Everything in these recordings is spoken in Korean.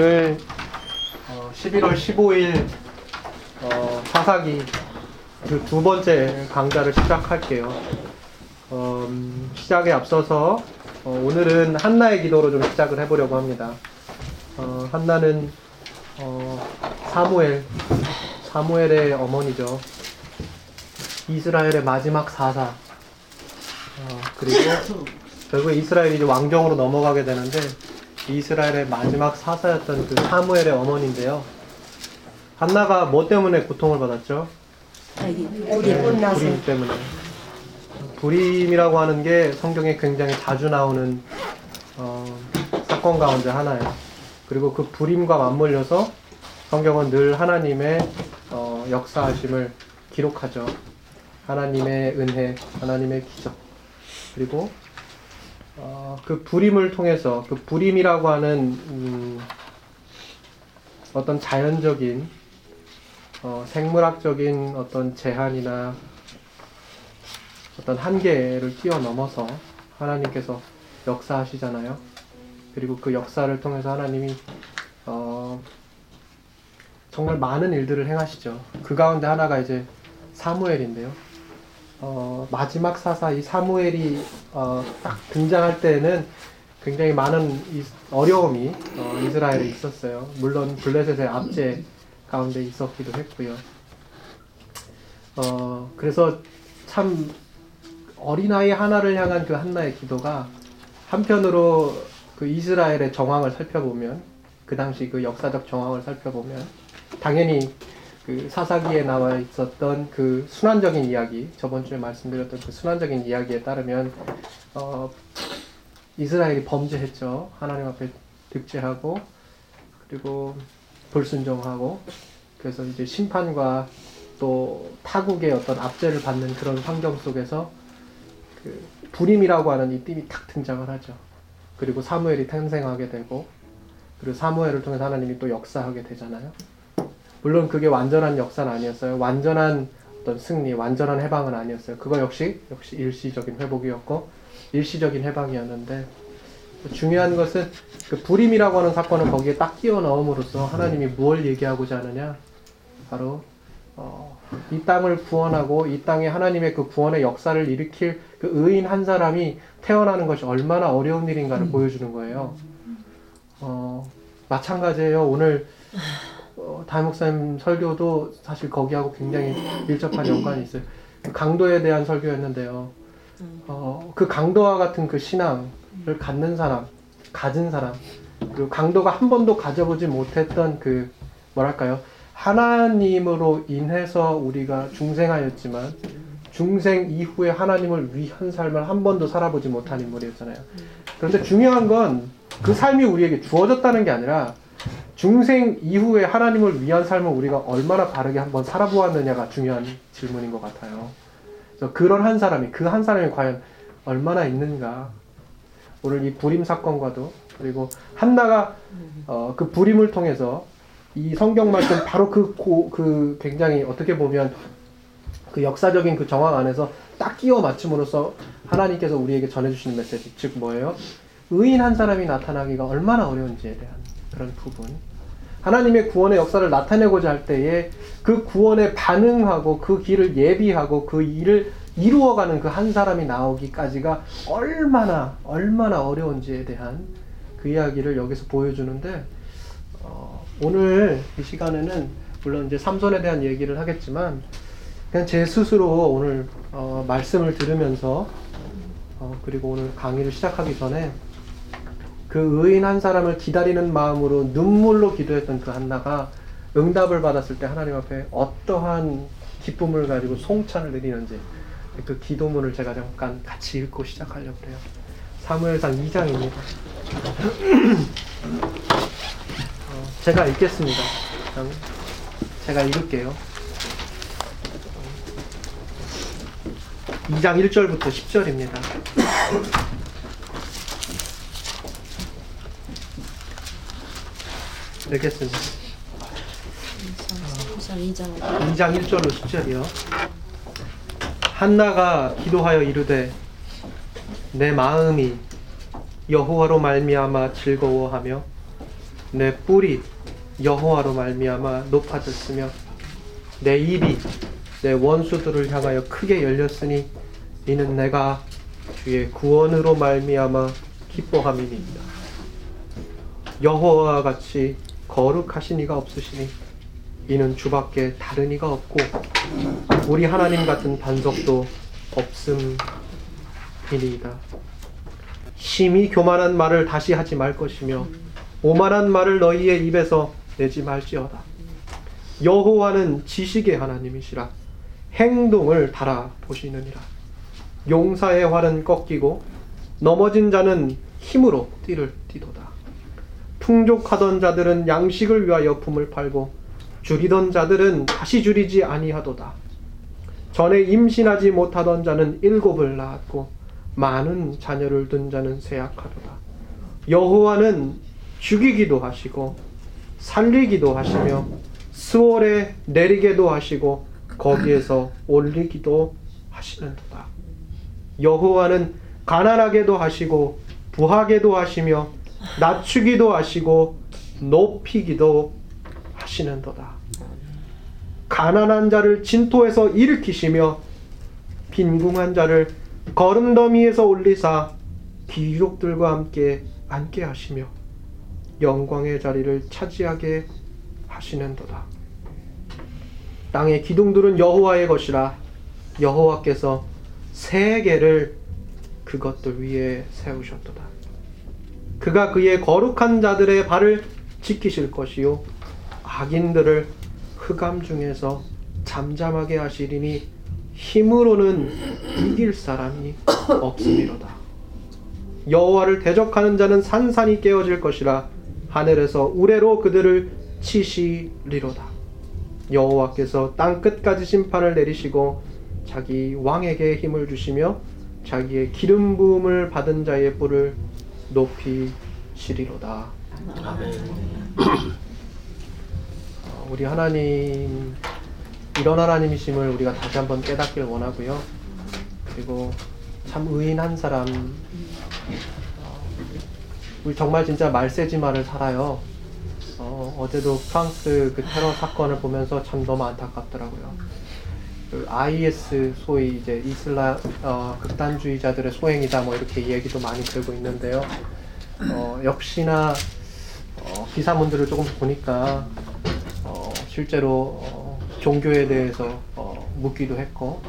오늘 어, 11월 15일 어, 사사기 그 두 번째 강좌를 시작할게요. 어, 음, 시작에 앞서서 어, 오늘은 한나의 기도로 좀 시작을 해보려고 합니다. 어, 한나는 어, 사무엘, 사무엘의 어머니죠. 이스라엘의 마지막 사사. 어, 그리고 결국 이스라엘이 이제 왕정으로 넘어가게 되는데 이스라엘의 마지막 사사였던 그 사무엘의 어머니인데요. 한나가 뭐 때문에 고통을 받았죠? 끝나서 불임 때문에. 불임이라고 하는 게 성경에 굉장히 자주 나오는 어, 사건 가운데 하나예요. 그리고 그 불임과 맞물려서 성경은 늘 하나님의 어, 역사하심을 기록하죠. 하나님의 은혜, 하나님의 기적. 그리고 어, 그 불임을 통해서 그 불임이라고 하는 음, 어떤 자연적인 어, 생물학적인 어떤 제한이나 어떤 한계를 뛰어넘어서 하나님께서 역사하시잖아요. 그리고 그 역사를 통해서 하나님이 어, 정말 많은 일들을 행하시죠. 그 가운데 하나가 이제 사무엘인데요. 어, 마지막 사사 이 사무엘이 어, 딱 등장할 때는 굉장히 많은 이- 어려움이 어, 이스라엘에 있었어요. 물론 블레셋의 압제 가운데 있었기도 했고요. 어, 그래서 참 어린아이 하나를 향한 그 한나의 기도가 한편으로 그 이스라엘의 정황을 살펴보면 그 당시 그 역사적 정황을 살펴보면 당연히 그 사사기에 나와 있었던 그 순환적인 이야기 저번 주에 말씀드렸던 그 순환적인 이야기에 따르면 어, 이스라엘이 범죄했죠 하나님 앞에 득죄하고 그리고 불순종하고 그래서 이제 심판과 또 타국의 어떤 압제를 받는 그런 환경 속에서 그 불임이라고 하는 이 띠이 탁 등장을 하죠. 그리고 사무엘이 탄생하게 되고 그리고 사무엘을 통해서 하나님이 또 역사하게 되잖아요. 물론 그게 완전한 역사는 아니었어요. 완전한 어떤 승리, 완전한 해방은 아니었어요. 그거 역시 역시 일시적인 회복이었고 일시적인 해방이었는데 중요한 것은 그 불임이라고 하는 사건을 거기에 딱 끼워 넣음으로써 하나님이 무엇을 얘기하고자 하느냐? 바로 어, 이 땅을 구원하고 이 땅에 하나님의 그 구원의 역사를 일으킬 그 의인 한 사람이 태어나는 것이 얼마나 어려운 일인가를 보여주는 거예요. 어, 마찬가지예요. 오늘 어, 담임 목사님 설교도 사실 거기하고 굉장히 밀접한 연관이 있어요. 그 강도에 대한 설교였는데요. 어, 그 강도와 같은 그 신앙을 갖는 사람, 가진 사람, 그리고 강도가 한 번도 가져보지 못했던 그 뭐랄까요? 하나님으로 인해서 우리가 중생하였지만 중생 이후에 하나님을 위한 삶을 한 번도 살아보지 못한 인물이었잖아요. 그런데 중요한 건 그 삶이 우리에게 주어졌다는 게 아니라 중생 이후에 하나님을 위한 삶을 우리가 얼마나 바르게 한번 살아보았느냐가 중요한 질문인 것 같아요. 그래서 그런 한 사람이 그 한 사람이 과연 얼마나 있는가 오늘 이 불임 사건과도 그리고 한나가 어, 그 불임을 통해서 이 성경 말씀 바로 그, 고, 그 굉장히 어떻게 보면 그 역사적인 그 정황 안에서 딱 끼워 맞춤으로써 하나님께서 우리에게 전해주시는 메시지 즉 뭐예요? 의인 한 사람이 나타나기가 얼마나 어려운지에 대한 그런 부분 하나님의 구원의 역사를 나타내고자 할 때에 그 구원에 반응하고 그 길을 예비하고 그 일을 이루어가는 그 한 사람이 나오기까지가 얼마나 얼마나 어려운지에 대한 그 이야기를 여기서 보여주는데 어, 오늘 이 시간에는 물론 이제 삼손에 대한 얘기를 하겠지만 그냥 제 스스로 오늘 어, 말씀을 들으면서 어, 그리고 오늘 강의를 시작하기 전에 그 의인 한 사람을 기다리는 마음으로 눈물로 기도했던 그 한나가 응답을 받았을 때 하나님 앞에 어떠한 기쁨을 가지고 송찬을 드리는지 그 기도문을 제가 잠깐 같이 읽고 시작하려고 해요. 사무엘상 2장입니다. 어, 제가 읽겠습니다. 제가 읽을게요. 2장 1절부터 10절입니다. 읽겠습니다. 2장 2장 1절로 10절이요. 한나가 기도하여 이르되 내 마음이 여호와로 말미암아 즐거워하며 내 뿔이 여호와로 말미암아 높아졌으며 내 입이 내 원수들을 향하여 크게 열렸으니 이는 내가 주의 구원으로 말미암아 기뻐함이니이다. 여호와와 같이 거룩하신 이가 없으시니 이는 주밖에 다른 이가 없고 우리 하나님 같은 반석도 없음이니이다. 심히 교만한 말을 다시 하지 말 것이며 오만한 말을 너희의 입에서 내지 말지어다. 여호와는 지식의 하나님이시라 행동을 달아 보시느니라. 용사의 활은 꺾이고 넘어진 자는 힘으로 띠를 띠도다. 풍족하던 자들은 양식을 위하여 품을 팔고 줄이던 자들은 다시 줄이지 아니하도다. 전에 임신하지 못하던 자는 일곱을 낳았고 많은 자녀를 둔 자는 세약하도다. 여호와는 죽이기도 하시고 살리기도 하시며 스월에 내리게도 하시고 거기에서 올리기도 하시는도다. 여호와는 가난하게도 하시고 부하게도 하시며 낮추기도 하시고 높이기도 하시는도다. 가난한 자를 진토에서 일으키시며 빈궁한 자를 거름더미에서 올리사 귀족들과 함께 앉게 하시며 영광의 자리를 차지하게 하시는도다. 땅의 기둥들은 여호와의 것이라 여호와께서 세계를 그것들 위에 세우셨도다. 그가 그의 거룩한 자들의 발을 지키실 것이요 악인들을 흑암 중에서 잠잠하게 하시리니 힘으로는 이길 사람이 없음이로다. 여호와를 대적하는 자는 산산이 깨어질 것이라 하늘에서 우레로 그들을 치시리로다. 여호와께서 땅 끝까지 심판을 내리시고 자기 왕에게 힘을 주시며 자기의 기름 부음을 받은 자의 뿔을 높이 시리로다. 어, 우리 하나님 이런 하나님이심을 우리가 다시 한번 깨닫길 원하고요. 그리고 참 의인한 사람 어, 우리 정말 진짜 말세지마를 살아요. 어, 어제도 프랑스 그 테러 사건을 보면서 참 너무 안타깝더라고요. 그 IS 소위 이제 이슬람 어, 극단주의자들의 소행이다 뭐 이렇게 얘기도 많이 들고 있는데요. 어, 역시나 어, 기사문들을 조금 보니까 어, 실제로 어, 종교에 대해서 어, 묻기도 했고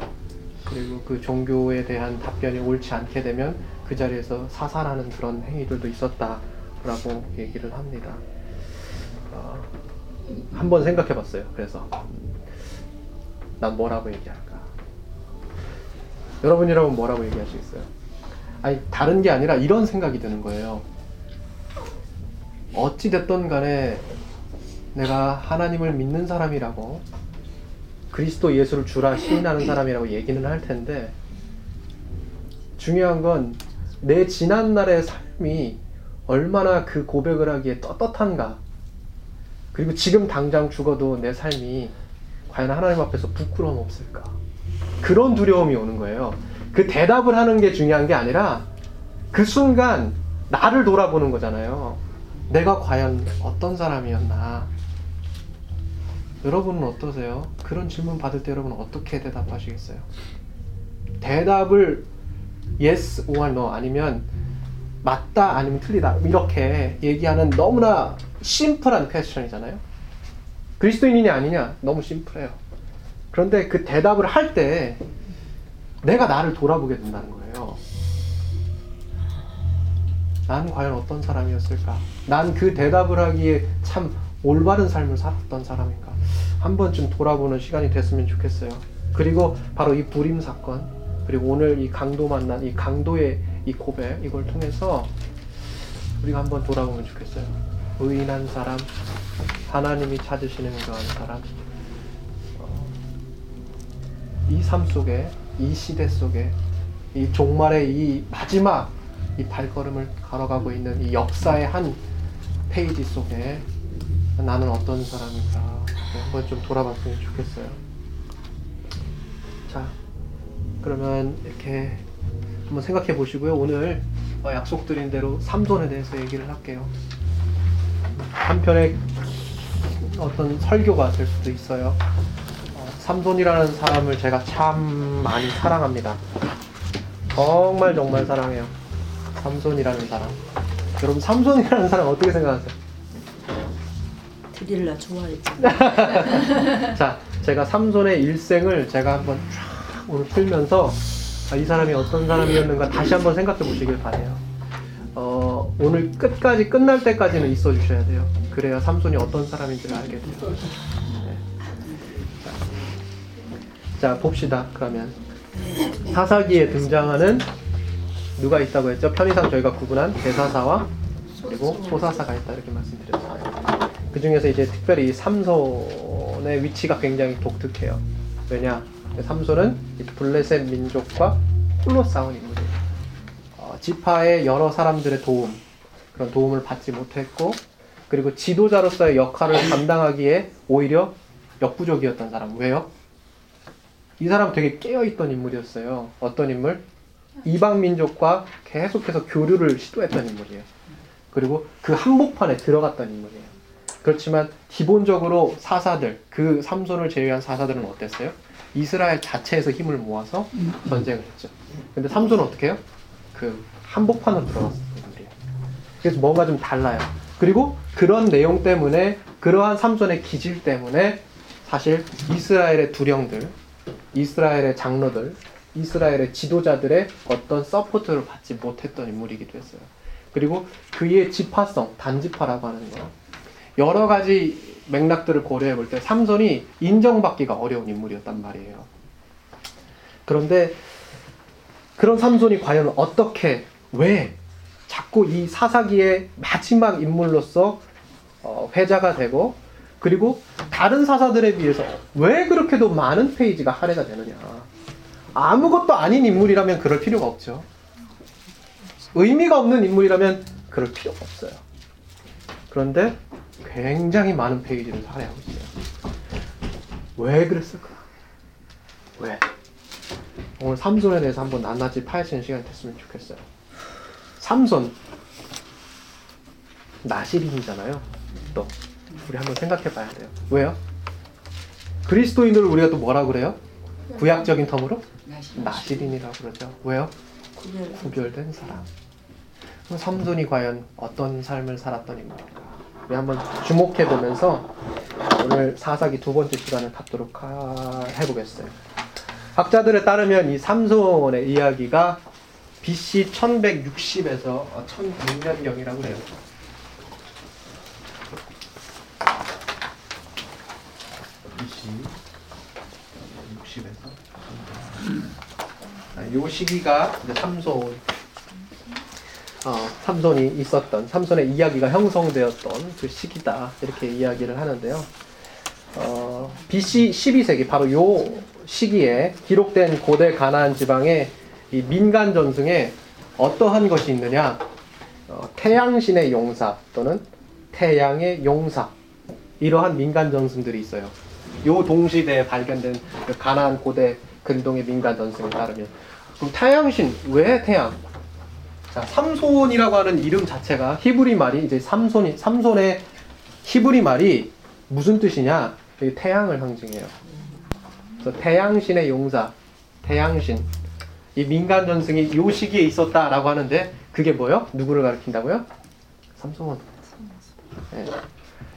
그리고 그 종교에 대한 답변이 옳지 않게 되면 그 자리에서 사살하는 그런 행위들도 있었다라고 얘기를 합니다. 어, 한번 생각해봤어요. 그래서 난 뭐라고 얘기할까? 여러분이라면 뭐라고 얘기하시겠어요? 아니 다른 게 아니라 이런 생각이 드는 거예요. 어찌 됐던 간에 내가 하나님을 믿는 사람이라고 그리스도 예수를 주라 시인하는 사람이라고 얘기는 할 텐데 중요한 건 내 지난 날의 삶이 얼마나 그 고백을 하기에 떳떳한가 그리고 지금 당장 죽어도 내 삶이 과연 하나님 앞에서 부끄러움 없을까 그런 두려움이 오는 거예요 그 대답을 하는 게 중요한 게 아니라 그 순간 나를 돌아보는 거잖아요 내가 과연 어떤 사람이었나 여러분은 어떠세요? 그런 질문 받을 때 여러분은 어떻게 대답하시겠어요? 대답을 yes or no 아니면 맞다 아니면 틀리다 이렇게 얘기하는 너무나 심플한 퀘스천이잖아요. 그리스도인이냐 아니냐 너무 심플해요. 그런데 그 대답을 할 때 내가 나를 돌아보게 된다는 거예요. 난 과연 어떤 사람이었을까? 난 그 대답을 하기에 참 올바른 삶을 살았던 사람인가? 한 번쯤 돌아보는 시간이 됐으면 좋겠어요. 그리고 바로 이 불임 사건, 그리고 오늘 이 강도 만난 이 강도의 이 고백, 이걸 통해서 우리가 한번 돌아보면 좋겠어요. 의인한 사람, 하나님이 찾으시는 그러한 사람, 어, 이삶 속에, 이 시대 속에, 이 종말의 이 마지막 이 발걸음을 걸어가고 있는 이 역사의 한 페이지 속에 나는 어떤 사람인가 한번 좀 돌아봤으면 좋겠어요. 자, 그러면 이렇게 한번 생각해 보시고요. 오늘 어, 약속드린 대로 삼손에 대해서 얘기를 할게요. 한편의 어떤 설교가 될 수도 있어요. 어, 삼손이라는 사람을 제가 참 많이 사랑합니다. 정말 정말 사랑해요. 삼손이라는 사람. 여러분 삼손이라는 사람 어떻게 생각하세요? 드릴라 좋아했지. 자, 제가 삼손의 일생을 제가 한번 쫙 오늘 풀면서 아, 이 사람이 어떤 사람이었는가 다시 한번 생각해 보시길 바래요. 어, 오늘 끝까지 끝날 때까지는 있어 주셔야 돼요. 그래야 삼손이 어떤 사람인지를 알게 돼요. 네. 자, 자, 봅시다. 그러면 사사기에 등장하는 누가 있다고 했죠? 편의상 저희가 구분한 대사사와 그리고 소사사가 있다 이렇게 말씀드렸어요. 그 중에서 이제 특별히 이 삼손의 위치가 굉장히 독특해요. 왜냐? 삼손은 이 블레셋 민족과 홀로 싸운 인물이에요. 어, 지파의 여러 사람들의 도움, 그런 도움을 받지 못했고, 그리고 지도자로서의 역할을 감당하기에 오히려 역부족이었던 사람. 왜요? 이 사람 되게 깨어있던 인물이었어요. 어떤 인물? 이방 민족과 계속해서 교류를 시도했던 인물이에요. 그리고 그 한복판에 들어갔던 인물이에요. 그렇지만 기본적으로 사사들, 그 삼손을 제외한 사사들은 어땠어요? 이스라엘 자체에서 힘을 모아서 전쟁을 했죠. 근데 삼손은 어떻게 해요? 그 한복판으로 인물이에요. 그래서 뭔가 좀 달라요. 그리고 그런 내용 때문에 그러한 삼손의 기질 때문에 사실 이스라엘의 두령들, 이스라엘의 장로들, 이스라엘의 지도자들의 어떤 support를 받지 못했던 인물이기도 했어요. 그리고 그의 지파성, 단지파라고 하는 거. 여러 가지 맥락들을 고려해 볼 때 삼손이 인정받기가 어려운 인물이었단 말이에요. 그런데 그런 삼손이 과연 어떻게, 왜 자꾸 이 사사기의 마지막 인물로서 어, 회자가 되고 그리고 다른 사사들에 비해서 왜 그렇게도 많은 페이지가 할애가 되느냐. 아무것도 아닌 인물이라면 그럴 필요가 없죠. 의미가 없는 인물이라면 그럴 필요가 없어요. 그런데 굉장히 많은 페이지를 할애하고 있어요. 왜 그랬을까? 왜? 오늘 삼손에 대해서 한번 낱낱이 파헤치는 시간이 됐으면 좋겠어요. 삼손 나시린이잖아요. 또 우리 한번 생각해 봐야 돼요. 왜요? 그리스도인들을 우리가 또 뭐라 그래요? 구약적인 텀으로 나시린이라고 그러죠. 왜요? 구별. 구별된 사람. 그럼 삼손이 과연 어떤 삶을 살았던 인물일까? 우리 한번 주목해 보면서 오늘 사사기 두 번째 시간을 갖도록 하- 해보겠어요. 학자들에 따르면 이 삼손의 이야기가 BC 1160에서 1100년경이라고 해요. BC 60에서 요 시기가 이제 삼손 어, 삼손이 있었던 삼손의 이야기가 형성되었던 그 시기다 이렇게 이야기를 하는데요. 어, BC 12세기 바로 요 시기에 기록된 고대 가나안 지방의 이 민간 전승에 어떠한 것이 있느냐? 어, 태양신의 용사 또는 태양의 용사 이러한 민간 전승들이 있어요. 요 동시대에 발견된 그 가나안 고대 근동의 민간 전승에 따르면 그럼 태양신 왜 태양? 자 삼손이라고 하는 이름 자체가 히브리 말이 이제 삼손이 삼손의 히브리 말이 무슨 뜻이냐? 태양을 상징해요. 그래서 태양신의 용사, 태양신 이 민간 전승이 요 시기에 있었다라고 하는데 그게 뭐요? 누구를 가리킨다고요? 삼손. 네.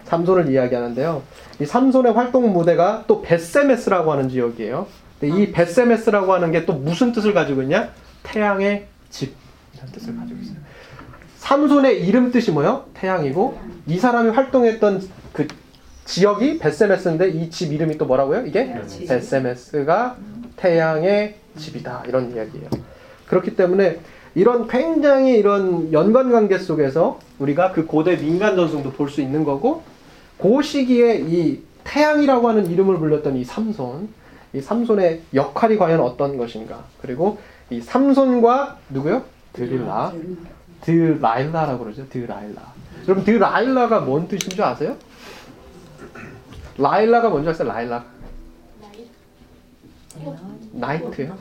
삼손을 이야기하는데요. 이 삼손의 활동 무대가 또 베세메스라고 하는 지역이에요. 근데 이 베세메스라고 하는 게 또 무슨 뜻을 가지고 있냐? 태양의 집 이런 뜻을 가지고 있어요. 삼손의 이름 뜻이 뭐요? 태양이고 이 사람이 활동했던 그 지역이 베세메스인데 이 집 이름이 또 뭐라고요? 이게 베세메스가 태양의 집이다 이런 이야기예요. 그렇기 때문에 이런 굉장히 이런 연관 관계 속에서 우리가 그 고대 민간 전승도 볼 수 있는 거고 그 시기에 이 태양이라고 하는 이름을 불렸던 이 삼손 이 삼손의 역할이 과연 어떤 것인가 그리고 이 삼손과 누구요? 드릴라 드라일라라고 그러죠 드라일라 여러분 드라일라가 뭔 뜻인 줄 아세요? 라일라가 뭔지 아세요? 라일라 나이트예요.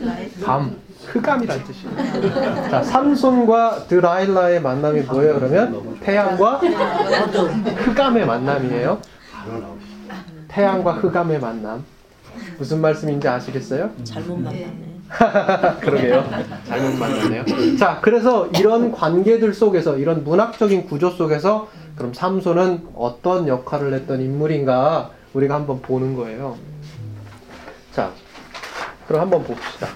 나이트. 밤. 흑암이란 뜻이에요. 자, 삼손과 드라일라의 만남이 뭐예요? 그러면 태양과 흑암의 만남이에요. 태양과 흑암의 만남. 무슨 말씀인지 아시겠어요? 잘못 만났네. 그러게요. 잘못 만났네요. 자, 그래서 이런 관계들 속에서 이런 문학적인 구조 속에서 그럼 삼손은 어떤 역할을 했던 인물인가 우리가 한번 보는 거예요. 자, 그럼 한번 봅시다.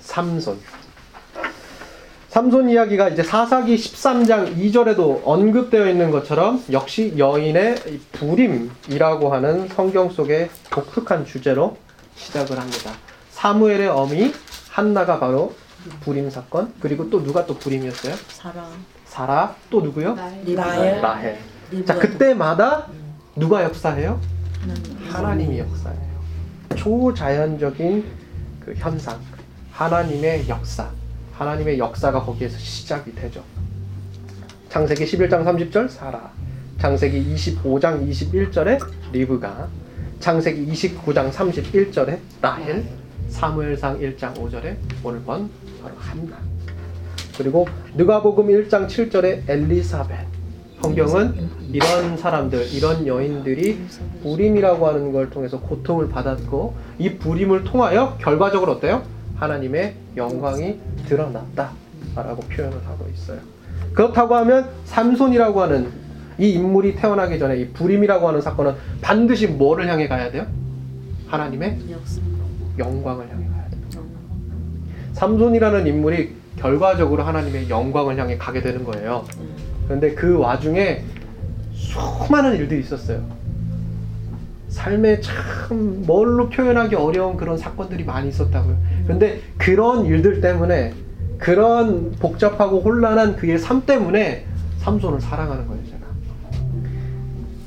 삼손. 삼손 이야기가 이제 사사기 13장 2절에도 언급되어 있는 것처럼 역시 여인의 이 불임이라고 하는 성경 속의 독특한 주제로 시작을 합니다. 사무엘의 어미 한나가 바로 불임 사건 그리고 또 누가 또 불임이었어요? 사랑. 사라 또 누구요? 라헬. 리브가 자 그때마다 누가 역사해요? 하나님. 하나님이 역사해요. 초자연적인 그 현상, 하나님의 역사, 하나님의 역사가 거기에서 시작이 되죠. 창세기 11장 30절 사라, 창세기 25장 21절에 리브가, 창세기 29장 31절에 라헬, 사무엘상 1장 5절에 오늘 본 바로 한나. 그리고 누가복음 1장 7절에 엘리사벳. 성경은 이런 사람들, 이런 여인들이 불임이라고 하는 걸 통해서 고통을 받았고 이 불임을 통하여 결과적으로 어때요? 하나님의 영광이 드러났다라고 표현을 하고 있어요. 그렇다고 하면 삼손이라고 하는 이 인물이 태어나기 전에 이 불임이라고 하는 사건은 반드시 뭐를 향해 가야 돼요? 하나님의. 영광을 향해 가야 돼요. 삼손이라는 인물이 결과적으로 하나님의 영광을 향해 가게 되는 거예요. 그런데 그 와중에 수많은 일들이 있었어요. 삶에 참 뭘로 표현하기 어려운 그런 사건들이 많이 있었다고요. 그런데 그런 일들 때문에 그런 복잡하고 혼란한 그의 삶 때문에 삼손을 사랑하는 거예요, 제가.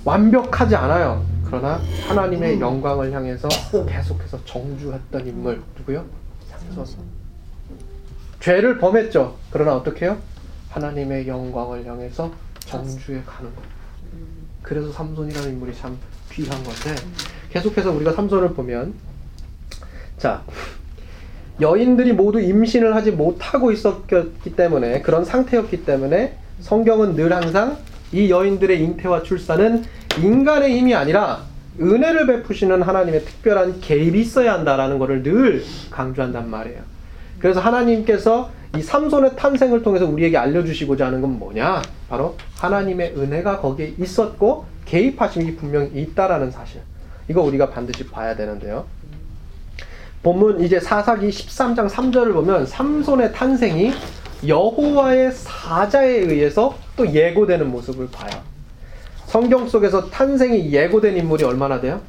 완벽하지 않아요. 그러나 하나님의 영광을 향해서 계속해서 정주했던 인물 누구요? 삼손. 죄를 범했죠. 그러나 어떻게 해요? 하나님의 영광을 향해서 정주에 가는 거예요. 그래서 삼손이라는 인물이 참 귀한 건데 계속해서 우리가 삼손을 보면 자 여인들이 모두 임신을 하지 못하고 있었기 때문에 그런 상태였기 때문에 성경은 늘 항상 이 여인들의 잉태와 출산은 인간의 힘이 아니라 은혜를 베푸시는 하나님의 특별한 개입이 있어야 한다라는 것을 늘 강조한단 말이에요. 그래서 하나님께서 이 삼손의 탄생을 통해서 우리에게 알려주시고자 하는 건 뭐냐? 바로 하나님의 은혜가 거기에 있었고 개입하심이 분명히 있다라는 사실. 이거 우리가 반드시 봐야 되는데요. 본문 이제 사사기 13장 3절을 보면 삼손의 탄생이 여호와의 사자에 의해서 또 예고되는 모습을 봐요. 성경 속에서 탄생이 예고된 인물이 얼마나 돼요?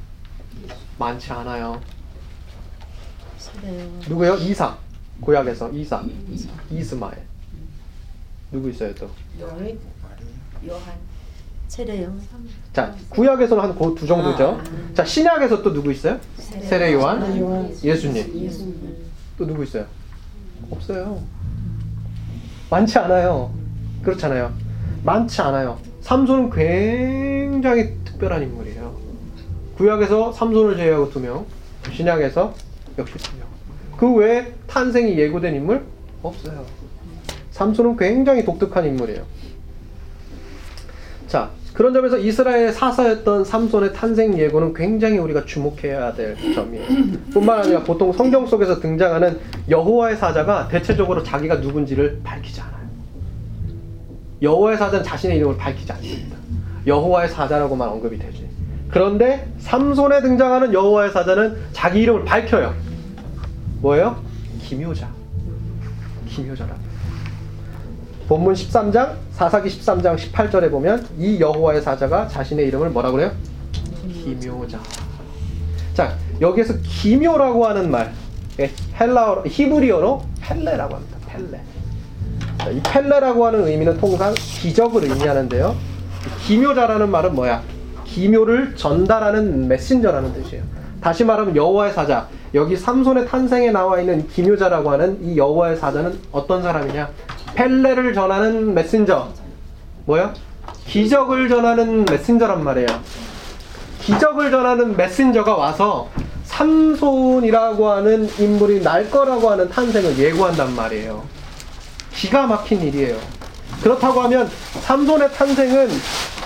많지 않아요. 세례요. 누구요? 이삭. 구약에서 이삭. 이스마엘. 누구 있어요 또? 요한. 세례요. 자, 구약에서는 한그두 정도죠. 자, 신약에서 또 누구 있어요? 세례 요한, 예수님. 또 누구 있어요? 없어요. 많지 않아요. 그렇잖아요. 많지 않아요. 삼손은 굉장히 특별한 인물이에요. 구약에서 삼손을 제외하고 두 명, 신약에서 역시 두 명. 그 외에 탄생이 예고된 인물 없어요. 삼손은 굉장히 독특한 인물이에요. 자, 그런 점에서 이스라엘의 사사였던 삼손의 탄생 예고는 굉장히 우리가 주목해야 될 점이에요. 뿐만 아니라 보통 성경 속에서 등장하는 여호와의 사자가 대체적으로 자기가 누군지를 밝히지 않아요. 여호와의 사자는 자신의 이름을 밝히지 않습니다. 여호와의 사자라고만 언급이 되지. 그런데 삼손에 등장하는 여호와의 사자는 자기 이름을 밝혀요. 뭐예요? 기묘자. 기묘자랍니다. 본문 13장, 사사기 13장 18절에 보면 이 여호와의 사자가 자신의 이름을 뭐라 그래요? 기묘자. 자, 여기에서 기묘라고 하는 말, 예, 헬라어, 히브리어로 펠레라고 합니다. 펠레. 자, 이 펠레라고 하는 의미는 통상 기적을 의미하는데요. 이 기묘자라는 말은 뭐야? 기묘를 전달하는 메신저라는 뜻이에요. 다시 말하면 여호와의 사자. 여기 삼손의 탄생에 나와 있는 기묘자라고 하는 이 여호와의 사자는 어떤 사람이냐? 펠레를 전하는 메신저. 뭐야? 기적을 전하는 메신저란 말이에요. 기적을 전하는 메신저가 와서 삼손이라고 하는 인물이 날 거라고 하는 탄생을 예고한단 말이에요. 기가 막힌 일이에요. 그렇다고 하면 삼손의 탄생은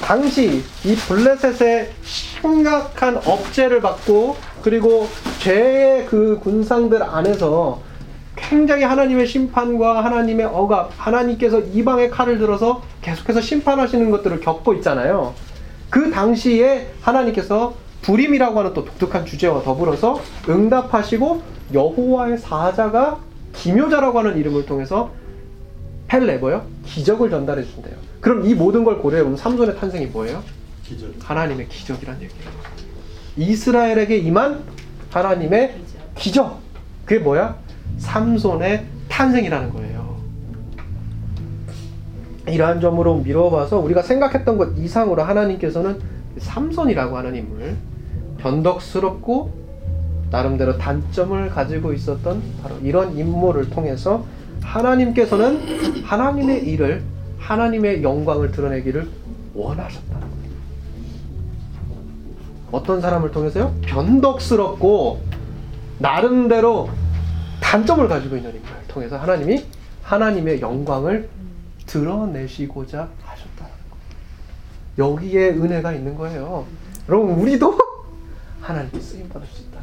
당시 이 블레셋의 심각한 업죄를 받고 그리고 죄의 그 군상들 안에서 굉장히 하나님의 심판과 하나님의 억압, 하나님께서 이방의 칼을 들어서 계속해서 심판하시는 것들을 겪고 있잖아요. 그 당시에 하나님께서 불임이라고 하는 또 독특한 주제와 더불어서 응답하시고 여호와의 사자가 기묘자라고 하는 이름을 통해서 펠레 뭐요? 기적을 전달해 준대요. 그럼 이 모든 걸 고려해 보면 삼손의 탄생이 뭐예요? 기절. 하나님의 기적이란 얘기예요. 이스라엘에게 임한 하나님의 기적. 그게 뭐야? 삼손의 탄생이라는 거예요. 이러한 점으로 미뤄봐서 우리가 생각했던 것 이상으로 하나님께서는 삼손이라고 하는 인물, 변덕스럽고 나름대로 단점을 가지고 있었던 바로 이런 인물을 통해서 하나님께서는 하나님의 일을 하나님의 영광을 드러내기를 원하셨다는 거예요. 어떤 사람을 통해서요? 변덕스럽고 나름대로 단점을 가지고 있는 인물을 통해서 하나님이 하나님의 영광을 드러내시고자 거예요. 여기에 은혜가 있는 거예요. 여러분 우리도 하나님께 쓰임 받을 수 있다.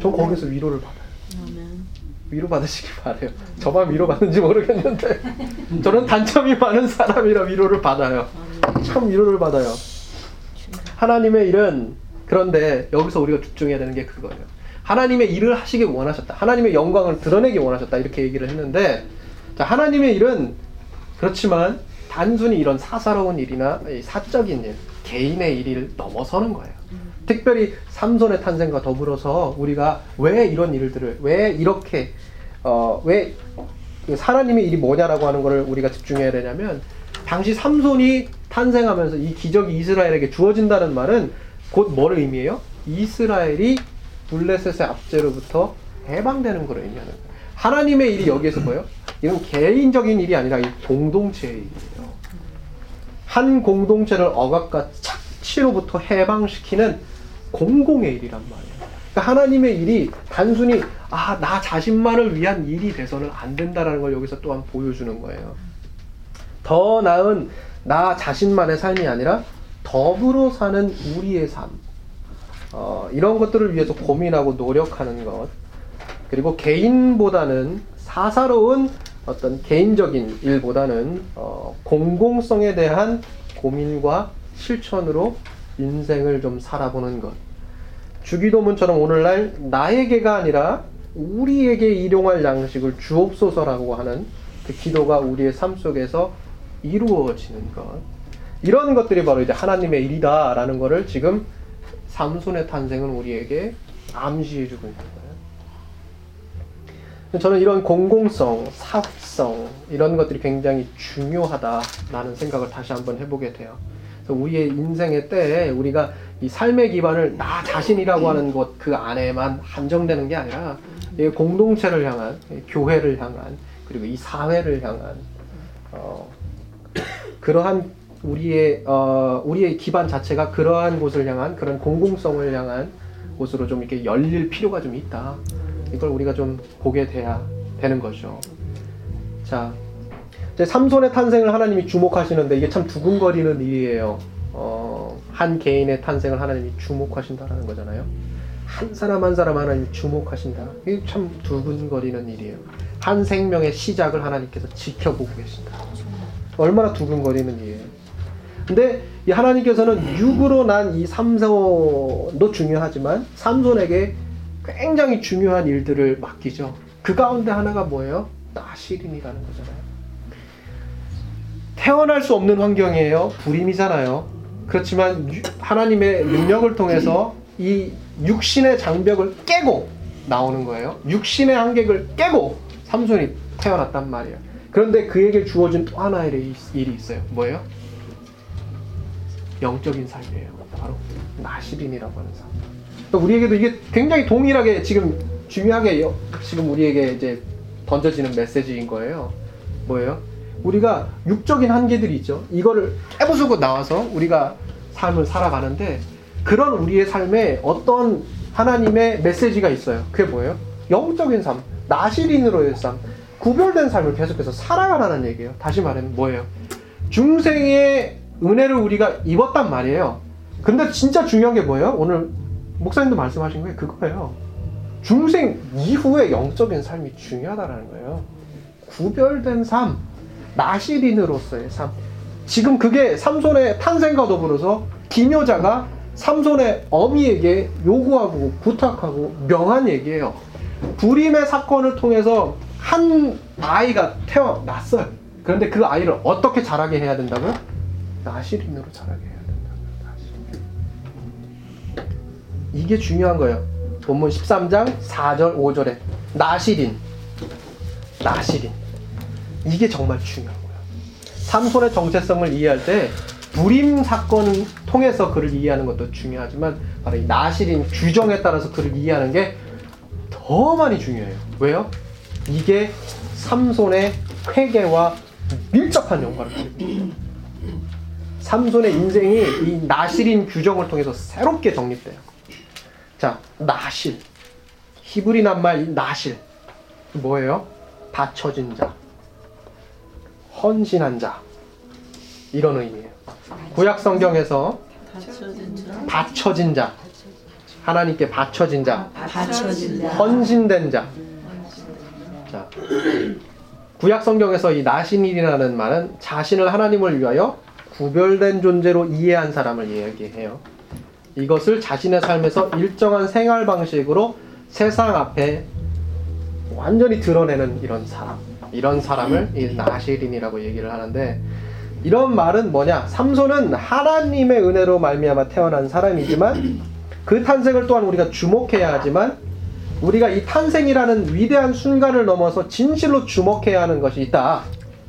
저 거기서 위로를 받아요. 위로 받으시기 바래요. 저만 위로 받는지 모르겠는데 저는 단점이 많은 사람이라 위로를 받아요. 참 위로를 받아요. 하나님의 일은 그런데 여기서 우리가 집중해야 되는 게 그거예요. 하나님의 일을 하시기 원하셨다. 하나님의 영광을 드러내기 원하셨다. 이렇게 얘기를 했는데 자, 하나님의 일은 그렇지만 단순히 이런 사사로운 일이나 이 사적인 일, 개인의 일을 넘어서는 거예요. 특별히 삼손의 탄생과 더불어서 우리가 왜 이런 일들을 왜 이렇게 어 왜 하나님의 일이 뭐냐라고 하는 것을 우리가 집중해야 되냐면 당시 삼손이 탄생하면서 이 기적이 이스라엘에게 주어진다는 말은 곧 뭐를 의미해요? 이스라엘이 블레셋의 압제로부터 해방되는 걸 의미하는 거예요. 하나님의 일이 여기에서 뭐예요? 이건 개인적인 일이 아니라 이 공동체의 일이에요. 한 공동체를 억압과 착취로부터 해방시키는 공공의 일이란 말이에요. 그러니까 하나님의 일이 단순히 아, 나 자신만을 위한 일이 돼서는 안 된다라는 걸 여기서 또한 보여주는 거예요. 더 나은 나 자신만의 삶이 아니라 더불어 사는 우리의 삶. 어, 이런 것들을 위해서 고민하고 노력하는 것. 그리고 개인보다는 사사로운 어떤 개인적인 일보다는 어, 공공성에 대한 고민과 실천으로 인생을 좀 살아보는 것. 주기도문처럼 오늘날 나에게가 아니라 우리에게 일용할 양식을 주옵소서라고 하는 그 기도가 우리의 삶 속에서 이루어지는 것. 이런 것들이 바로 이제 하나님의 일이다라는 것을 지금 삼손의 탄생은 우리에게 암시해주고 있는 거예요. 저는 이런 공공성, 사회성 이런 것들이 굉장히 중요하다라는 생각을 다시 한번 해보게 돼요. 우리의 인생의 때에 우리가 이 삶의 기반을 나 자신이라고 하는 것 그 안에만 한정되는 게 아니라 이 공동체를 향한, 이 교회를 향한, 그리고 이 사회를 향한 어, 그러한 우리의 어, 우리의 기반 자체가 그러한 곳을 향한 그런 공공성을 향한 곳으로 좀 이렇게 열릴 필요가 좀 있다. 이걸 우리가 좀 보게 돼야 되는 거죠. 자, 삼손의 탄생을 하나님이 주목하시는데 이게 참 두근거리는 일이에요. 어, 한 개인의 탄생을 하나님이 주목하신다라는 거잖아요. 한 사람 한 사람 하나님이 주목하신다. 이게 참 두근거리는 일이에요. 한 생명의 시작을 하나님께서 지켜보고 계신다. 얼마나 두근거리는 일이에요. 근데 이 하나님께서는 육으로 난 이 삼손도 중요하지만 삼손에게 굉장히 중요한 일들을 맡기죠. 그 가운데 하나가 뭐예요? 나시린이라는 거잖아요. 태어날 수 없는 환경이에요. 불임이잖아요. 그렇지만 유- 하나님의 능력을 통해서 이 육신의 장벽을 깨고 나오는 거예요. 육신의 한계를 깨고 삼손이 태어났단 말이에요. 그런데 그에게 주어진 또 하나의 일이- 있어요. 뭐예요? 영적인 삶이에요. 바로 나시린이라고 하는 삶. 그러니까 우리에게도 이게 굉장히 동일하게 지금 중요하게 여- 지금 우리에게 이제 던져지는 메시지인 거예요. 뭐예요? 우리가 육적인 한계들이 있죠. 이거를 깨부수고 나와서 우리가 삶을 살아가는데 그런 우리의 삶에 어떤 하나님의 메시지가 있어요. 그게 뭐예요? 영적인 삶, 나시린으로의 삶, 구별된 삶을 계속해서 살아가라는 얘기예요. 다시 말하면 뭐예요? 중생의 은혜를 우리가 입었단 말이에요. 근데 진짜 중요한 게 뭐예요? 오늘 목사님도 말씀하신 게 그거예요. 중생 이후의 영적인 삶이 중요하다는 거예요. 구별된 삶, 나시린으로서의 삶. 지금 그게 삼손의 탄생과 더불어서 기묘자가 삼손의 어미에게 요구하고 부탁하고 명한 얘기예요. 불임의 사건을 통해서 한 아이가 태어났어요. 그런데 그 아이를 어떻게 자라게 해야 된다고요? 나시린으로 자라게 해야 된다고요. 이게 중요한 거예요. 본문 13장 4절 5절에 나시린 나시린 이게 정말 중요한 거예요. 삼손의 정체성을 이해할 때 불임 사건을 통해서 그를 이해하는 것도 중요하지만 바로 이 나시린 규정에 따라서 그를 이해하는 게 더 많이 중요해요. 왜요? 이게 삼손의 회개와 밀접한 연관을 가지고. 삼손의 인생이 이 나시린 규정을 통해서 새롭게 정립돼요. 자, 나실. 히브리 낱말 이 나실. 뭐예요? 바쳐진 자. 헌신한 자. 이런 의미예요. 구약 성경에서 바쳐진 자. 하나님께 바쳐진 자. 헌신된 자. 자. 구약 성경에서 이 나신일이라는 말은 자신을 하나님을 위하여 구별된 존재로 이해한 사람을 이야기해요. 이것을 자신의 삶에서 일정한 생활 방식으로 세상 앞에 완전히 드러내는 이런 사람. 이런 사람을 이 나시린이라고 얘기를 하는데 이런 말은 뭐냐? 삼손은 하나님의 은혜로 말미암아 태어난 사람이지만 그 탄생을 또한 우리가 주목해야 하지만 우리가 이 탄생이라는 위대한 순간을 넘어서 진실로 주목해야 하는 것이 있다.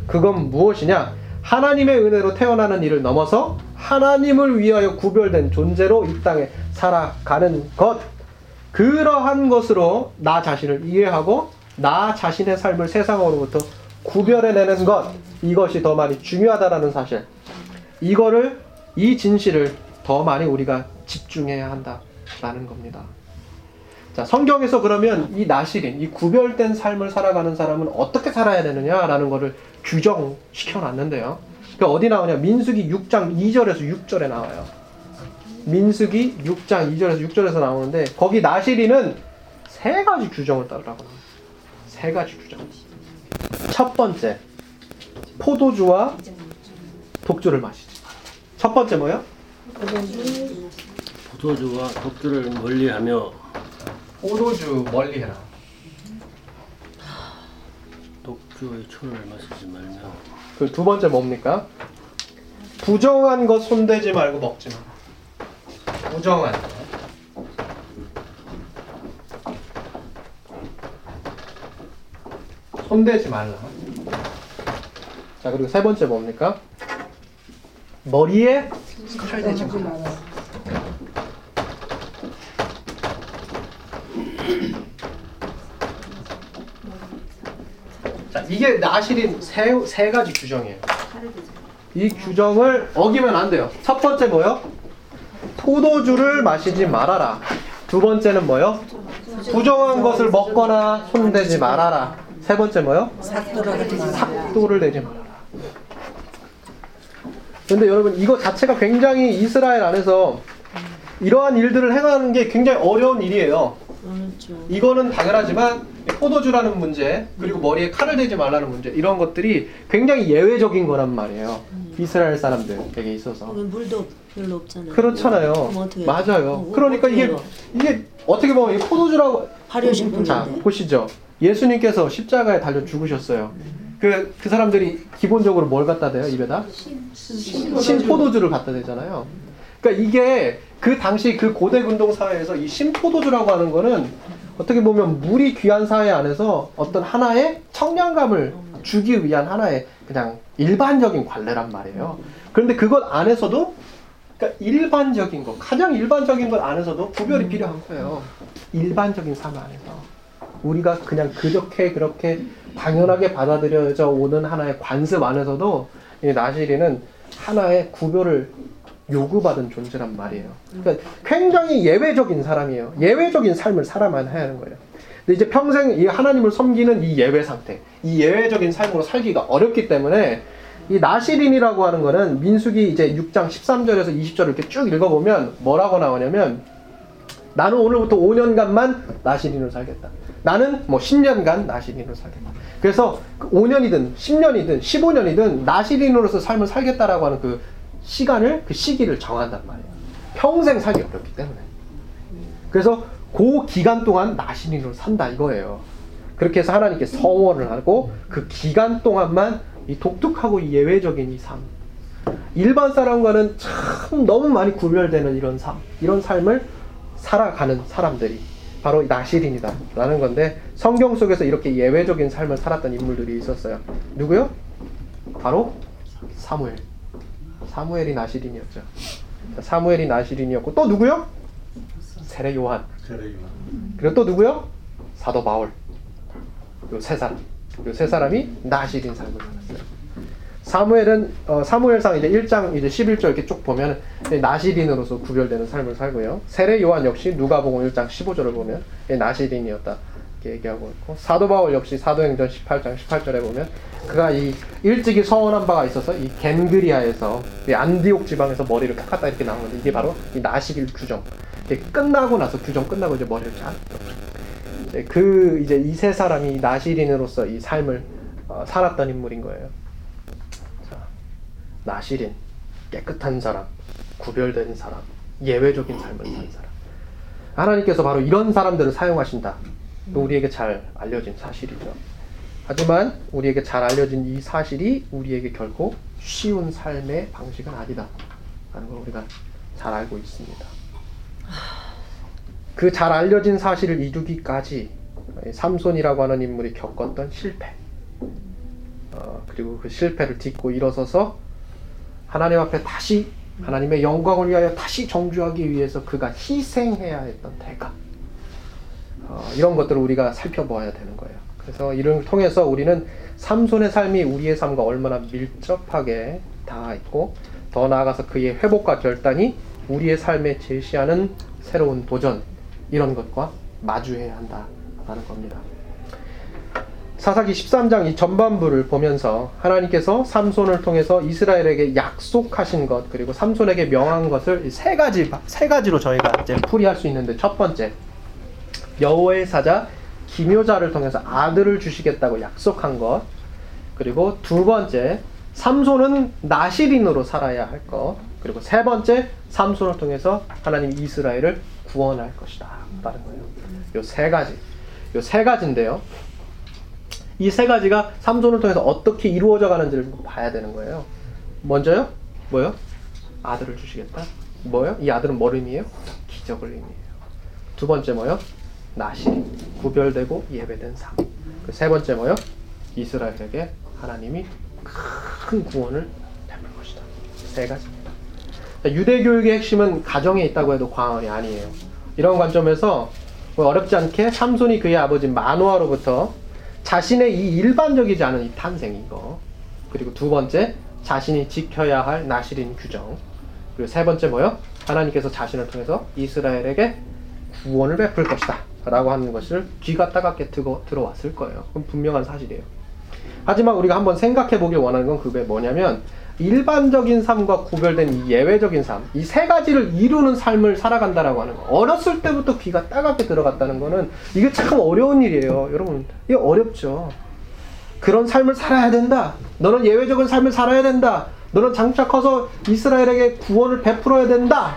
그건 무엇이냐? 하나님의 은혜로 태어나는 일을 넘어서 하나님을 위하여 구별된 존재로 이 땅에 살아가는 것. 그러한 것으로 나 자신을 이해하고 나 자신의 삶을 세상으로부터 구별해내는 것. 이것이 더 많이 중요하다라는 사실. 이거를, 이 진실을 더 많이 우리가 집중해야 한다라는 겁니다. 자, 성경에서 그러면 이 나시린, 이 구별된 삶을 살아가는 사람은 어떻게 살아야 되느냐라는 것을 규정시켜 놨는데요. 그 어디 나오냐? 민수기 6장 2절에서 6절에 나와요. 민수기 6장 2절에서 6절에서 나오는데 거기 나시린은 세 가지 규정을 따르라고 합니다. 세 가지 규정. 첫 번째, 포도주와 독주를 마시지 마. 첫 번째 뭐요? 포도주와 독주를 멀리하며 포도주 멀리해라. 독주의 초를 마시지 말며 그 두 번째 뭡니까? 부정한 것 손대지 말고 먹지 마. 부정한 것. 손대지 말라. 자, 그리고 세 번째 뭡니까? 머리에 칼 대지 말라. 자, 이게 나실인 세, 세 가지 규정이에요. 이 규정을 어기면 안 돼요. 첫 번째 뭐요? 포도주를 마시지 말아라. 두 번째는 뭐요? 부정한 것을 먹거나 손대지 말아라. 세 번째 뭐요? 삭도를 내지 말아라. 근데 여러분 이거 자체가 굉장히 이스라엘 안에서 이러한 일들을 행하는 게 굉장히 어려운 일이에요. 그렇죠. 이거는 당연하지만 포도주라는 문제 그리고 머리에 칼을 대지 말라는 문제 이런 것들이 굉장히 예외적인 거란 말이에요. 이스라엘 사람들에게 있어서. 물도 별로 없잖아요. 그렇잖아요. 맞아요. 어, 그러니까 이게? 이게 어떻게 보면 이 포도주라고 발효신 자 분인데. 보시죠. 예수님께서 십자가에 달려 죽으셨어요. 그, 그 사람들이 기본적으로 뭘 갖다 대요, 입에다? 신포도주를 갖다 대잖아요. 그러니까 이게 그 당시 그 고대 근동 사회에서 이 신포도주라고 하는 거는 어떻게 보면 물이 귀한 사회 안에서 어떤 하나의 청량감을 주기 위한 하나의 그냥 일반적인 관례란 말이에요. 그런데 그것 안에서도 그러니까 일반적인 것, 가장 일반적인 것 안에서도 구별이 필요한 거예요. 일반적인 삶 안에서. 우리가 그냥 그렇게 그렇게 당연하게 받아들여져 오는 하나의 관습 안에서도 이 나시리는 하나의 구별을 요구받은 존재란 말이에요. 그러니까 굉장히 예외적인 사람이에요. 예외적인 삶을 살아만 해야 하는 거예요. 근데 이제 평생 이 하나님을 섬기는 이 예외 상태, 이 예외적인 삶으로 살기가 어렵기 때문에 이 나시린이라고 하는 거는 민수기 이제 6장 13절에서 20절을 이렇게 쭉 읽어보면 뭐라고 나오냐면 나는 오늘부터 5년간만 나시린으로 살겠다. 나는 뭐 10년간 나시린으로 살겠다. 그래서 5년이든 10년이든 15년이든 나시린으로서 삶을 살겠다라고 하는 그 시간을 그 시기를 정한단 말이에요. 평생 살기 어렵기 때문에. 그래서 그 기간 동안 나시린으로 산다 이거예요. 그렇게 해서 하나님께 서원을 하고 그 기간 동안만 이 독특하고 이 예외적인 이 삶. 일반 사람과는 참 너무 많이 구별되는 이런 삶, 이런 삶을 살아가는 사람들이 바로 이 나시린이다라는 건데 성경 속에서 이렇게 예외적인 삶을 살았던 인물들이 있었어요. 누구요? 바로 사무엘. 사무엘이 나시린이었죠. 자, 사무엘이 나시린이었고 또 누구요? 세례 요한. 그리고 또 누구요? 사도 바울. 요 세 사람. 요 세 사람이 나시린 삶을 살았어요. 사무엘은 어, 사무엘상 이제 1장 이제 11절 이렇게 쭉 보면 나시린으로서 구별되는 삶을 살고요. 세례 요한 역시 누가복음 1장 15절을 보면 나시린이었다. 이렇게 얘기하고 있고 사도 바울 역시 사도행전 18장 18절에 보면 그가 이 일찍이 서원한 바가 있어서 이 겐그리아에서 이 안디옥 지방에서 머리를 깎았다 이렇게 나오는데 이게 바로 이 나시길 규정. 이게 끝나고 나서 규정 끝나고 이제 머리를 잘랐죠. 이제 그 이제 이 세 사람이 나시린으로서 이 삶을 어, 살았던 인물인 거예요. 자, 나시린 깨끗한 사람, 구별된 사람, 예외적인 삶을 산 사람. 하나님께서 바로 이런 사람들을 사용하신다. 또 우리에게 잘 알려진 사실이죠. 하지만 우리에게 잘 알려진 이 사실이 우리에게 결코 쉬운 삶의 방식은 아니다. 라는 걸 우리가 잘 알고 있습니다. 그 잘 알려진 사실을 이루기까지 삼손이라고 하는 인물이 겪었던 실패. 어, 그리고 그 실패를 딛고 일어서서 하나님 앞에 다시 하나님의 영광을 위하여 다시 정주하기 위해서 그가 희생해야 했던 대가. 어, 이런 것들을 우리가 살펴보아야 되는 거예요. 그래서 이를 통해서 우리는 삼손의 삶이 우리의 삶과 얼마나 밀접하게 닿아 있고 더 나아가서 그의 회복과 결단이 우리의 삶에 제시하는 새로운 도전 이런 것과 마주해야 한다라는 겁니다. 사사기 13장 이 전반부를 보면서 하나님께서 삼손을 통해서 이스라엘에게 약속하신 것 그리고 삼손에게 명한 것을 세 가지 세 가지로 저희가 이제 풀이할 수 있는데 첫 번째 여호와의 사자 기묘자를 통해서 아들을 주시겠다고 약속한 것 그리고 두 번째 삼손은 나시린으로 살아야 할 것 그리고 세 번째 삼손을 통해서 하나님 이스라엘을 구원할 것이다 라는 거예요. 요 세 가지 요 세 가지인데요. 이 세 가지가 삼손을 통해서 어떻게 이루어져 가는지를 봐야 되는 거예요. 먼저요? 뭐요? 아들을 주시겠다. 뭐요? 이 아들은 뭘 의미해요? 기적을 의미해요. 두 번째 뭐요? 나시 구별되고 예배된 삶. 그 세 번째 뭐요? 이스라엘에게 하나님이 큰 구원을 베풀 것이다. 세 가지입니다. 유대 교육의 핵심은 가정에 있다고 해도 과언이 아니에요. 이런 관점에서 뭐 어렵지 않게 삼손이 그의 아버지 마노아로부터 자신의 이 일반적이지 않은 이 탄생 이거 그리고 두 번째 자신이 지켜야 할 나시린 규정 그리고 세 번째 뭐요? 하나님께서 자신을 통해서 이스라엘에게 구원을 베풀 것이다 라고 하는 것을 귀가 따갑게 들어, 들어왔을 거예요. 그건 분명한 사실이에요. 하지만 우리가 한번 생각해 보길 원하는 건 그게 뭐냐면 일반적인 삶과 구별된 이 예외적인 삶, 이 세 가지를 이루는 삶을 살아간다라고 하는 거. 어렸을 때부터 귀가 따갑게 들어갔다는 거는 이게 참 어려운 일이에요. 여러분, 이게 어렵죠. 그런 삶을 살아야 된다. 너는 예외적인 삶을 살아야 된다. 너는 장차 커서 이스라엘에게 구원을 베풀어야 된다.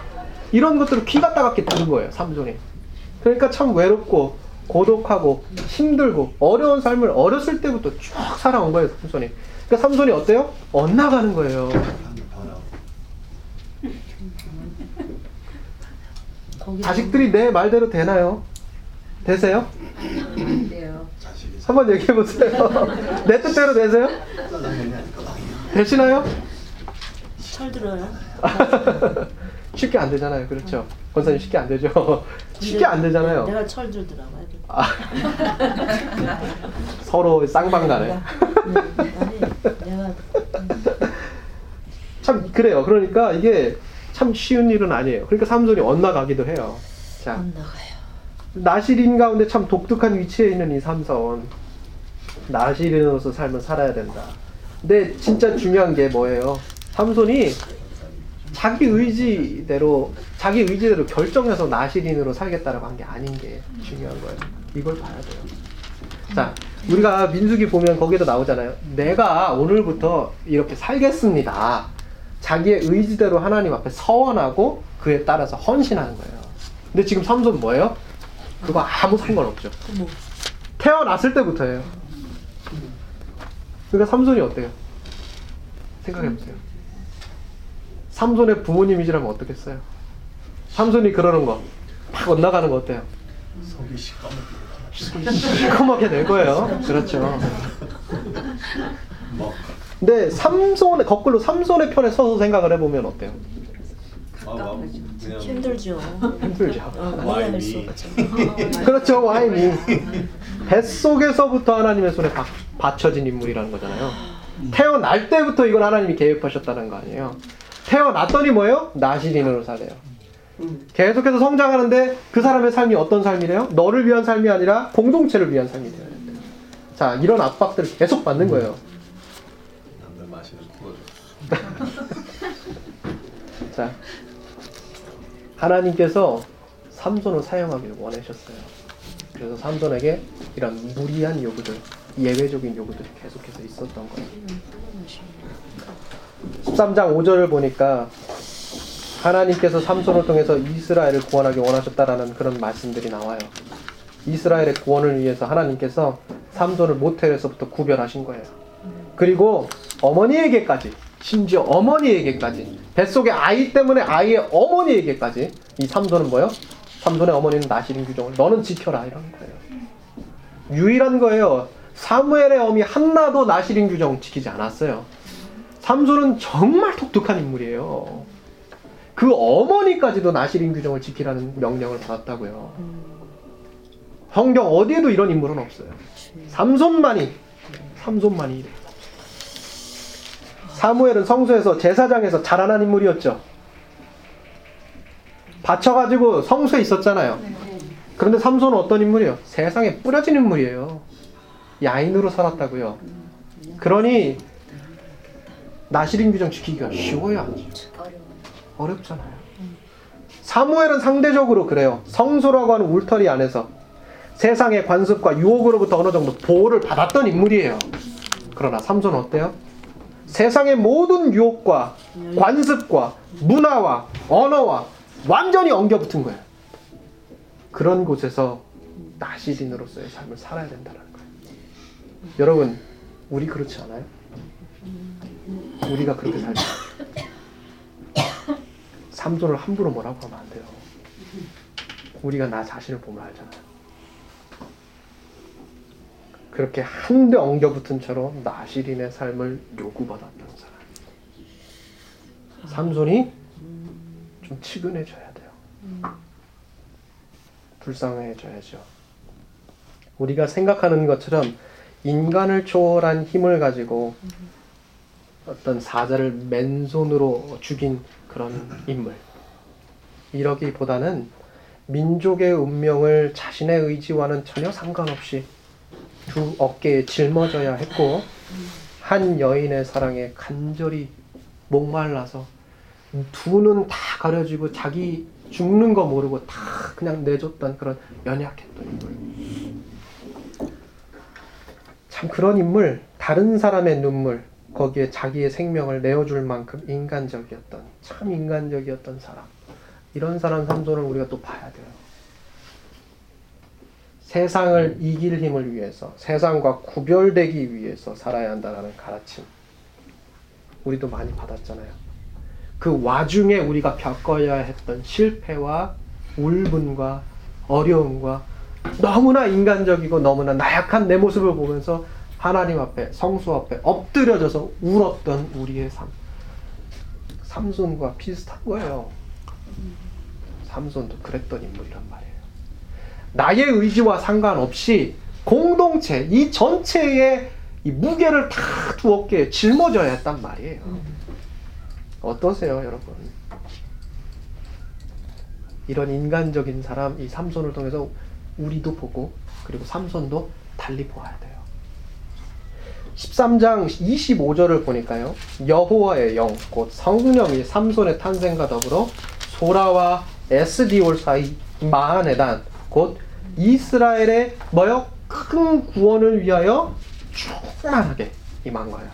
이런 것들을 귀가 따갑게 들은 거예요, 삼손이. 그러니까 참 외롭고 고독하고 힘들고 어려운 삶을 어렸을 때부터 쭉 살아온 거예요, 삼손이. 그러니까 삼손이 어때요? 엇나가는 거예요. 자식들이 내 말대로 되나요? 되세요? 한번 얘기해 보세요. 내 뜻대로 되세요? 되시나요? 철 들어요. 쉽게 안 되잖아요. 그렇죠. 권사님 쉽게 안 되죠. 쉽게 안 되잖아요. 내가 철 들더라고요. 아, 서로 쌍방 가네. 참 그래요. 그러니까 이게 참 쉬운 일은 아니에요. 그러니까 삼손이 엇나가기도 해요. 자, 안 나가요. 나시린 가운데 참 독특한 위치에 있는 이 삼손. 나시린으로서 삶을 살아야 된다. 근데 진짜 중요한 게 뭐예요? 삼손이 자기 의지대로 자기 의지대로 결정해서 나시린으로 살겠다라고 한 게 아닌 게 중요한 거예요. 이걸 봐야 돼요. 자, 우리가 민수기 보면 거기에도 나오잖아요. 내가 오늘부터 이렇게 살겠습니다. 자기의 의지대로 하나님 앞에 서원하고 그에 따라서 헌신하는 거예요. 근데 지금 삼손 뭐예요? 그거 아무 상관없죠. 태어났을 때부터예요. 그러니까 삼손이 어때요? 생각해 보세요. 삼손의 부모님이시라면 어떻겠어요? 삼손이 그러는 거, 막 엇나가는 거 어때요? 속이 시꺼멓게 될 거예요. 그렇죠. 뭐 근데 삼손의 거꾸로 삼손의 편에 서서 생각을 해보면 어때요? 아, 막 그냥 힘들죠. 힘들죠. 어, 수 없죠. 그렇죠, 와인이 뱃속에서부터 하나님의 손에 바, 받쳐진 인물이라는 거잖아요. 태어날 때부터 이걸 하나님이 계획하셨다는 거 아니에요. 태어났더니 뭐예요? 나시린으로 살래요. 계속해서 성장하는데 그 사람의 삶이 어떤 삶이래요? 너를 위한 삶이 아니라 공동체를 위한 삶이 되어야 돼요. 자, 이런 압박들을 계속 받는 거예요. 14. 하나님께서 삼손을 사용하길 원하셨어요. 그래서 삼손에게 이런 무리한 요구들, 예외적인 요구들이 계속해서 있었던 거예요. 13장 5절을 보니까 하나님께서 삼손을 통해서 이스라엘을 구원하기 원하셨다라는 그런 말씀들이 나와요. 이스라엘의 구원을 위해서 하나님께서 삼손을 모텔에서부터 구별하신 거예요. 그리고 어머니에게까지 심지어 어머니에게까지 뱃속의 아이 때문에 아이의 어머니에게까지 이 삼손은 뭐요? 삼손의 어머니는 나시린 규정을 너는 지켜라 이런 거예요. 유일한 거예요. 사무엘의 어미 한나도 나시린 규정 지키지 않았어요. 삼손은 정말 독특한 인물이에요. 그 어머니까지도 나시린 규정을 지키라는 명령을 받았다고요. 성경 어디에도 이런 인물은 없어요. 삼손만이 삼손만이 이래요. 사무엘은 성소에서 제사장에서 자라난 인물이었죠. 바쳐가지고 성소에 있었잖아요. 그런데 삼손은 어떤 인물이에요? 세상에 뿌려진 인물이에요. 야인으로 살았다고요. 그러니 나시린 규정 지키기가 쉬워요? 어렵잖아요. 사무엘은 상대적으로 그래요. 성소라고 하는 울터리 안에서 세상의 관습과 유혹으로부터 어느 정도 보호를 받았던 인물이에요. 그러나 삼손은 어때요? 세상의 모든 유혹과 관습과 문화와 언어와 완전히 엉겨붙은 거예요. 그런 곳에서 나시린으로서의 삶을 살아야 된다는 거예요. 여러분, 우리 그렇지 않아요? 우리가 그렇게 살죠. 삼손을 함부로 뭐라고 하면 안 돼요. 우리가 나 자신을 보면 알잖아요. 그렇게 한데 엉겨붙은 채로 나시린의 삶을 요구받았던 사람. 삼손이 좀 치근해져야 돼요. 불쌍해져야죠. 우리가 생각하는 것처럼 인간을 초월한 힘을 가지고 어떤 사자를 맨손으로 죽인 그런 인물. 이러기보다는 민족의 운명을 자신의 의지와는 전혀 상관없이 두 어깨에 짊어져야 했고 한 여인의 사랑에 간절히 목말라서 두 눈 다 가려지고 자기 죽는 거 모르고 다 그냥 내줬던 그런 연약했던 인물. 참 그런 인물, 다른 사람의 눈물, 거기에 자기의 생명을 내어줄 만큼 인간적이었던, 참 인간적이었던 사람. 이런 사람 삼손을 우리가 또 봐야 돼요. 세상을 이길 힘을 위해서, 세상과 구별되기 위해서 살아야 한다는 가르침. 우리도 많이 받았잖아요. 그 와중에 우리가 겪어야 했던 실패와 울분과 어려움과 너무나 인간적이고 너무나 나약한 내 모습을 보면서 하나님 앞에 성수 앞에 엎드려져서 울었던 우리의 삶. 삼손과 비슷한 거예요. 삼손도 그랬던 인물이란 말이에요. 나의 의지와 상관없이 공동체 이 전체의 이 무게를 다 두 어깨에 짊어져야 했단 말이에요. 어떠세요, 여러분? 이런 인간적인 사람 이 삼손을 통해서 우리도 보고 그리고 삼손도 달리 보아야 돼요. 13장 25절을 보니까요. 여호와의 영, 곧 성령이 삼손의 탄생과 더불어 소라와 에스디올 사이 마하네단, 곧 이스라엘의 뭐요? 큰 구원을 위하여 충만하게 임한 거예요.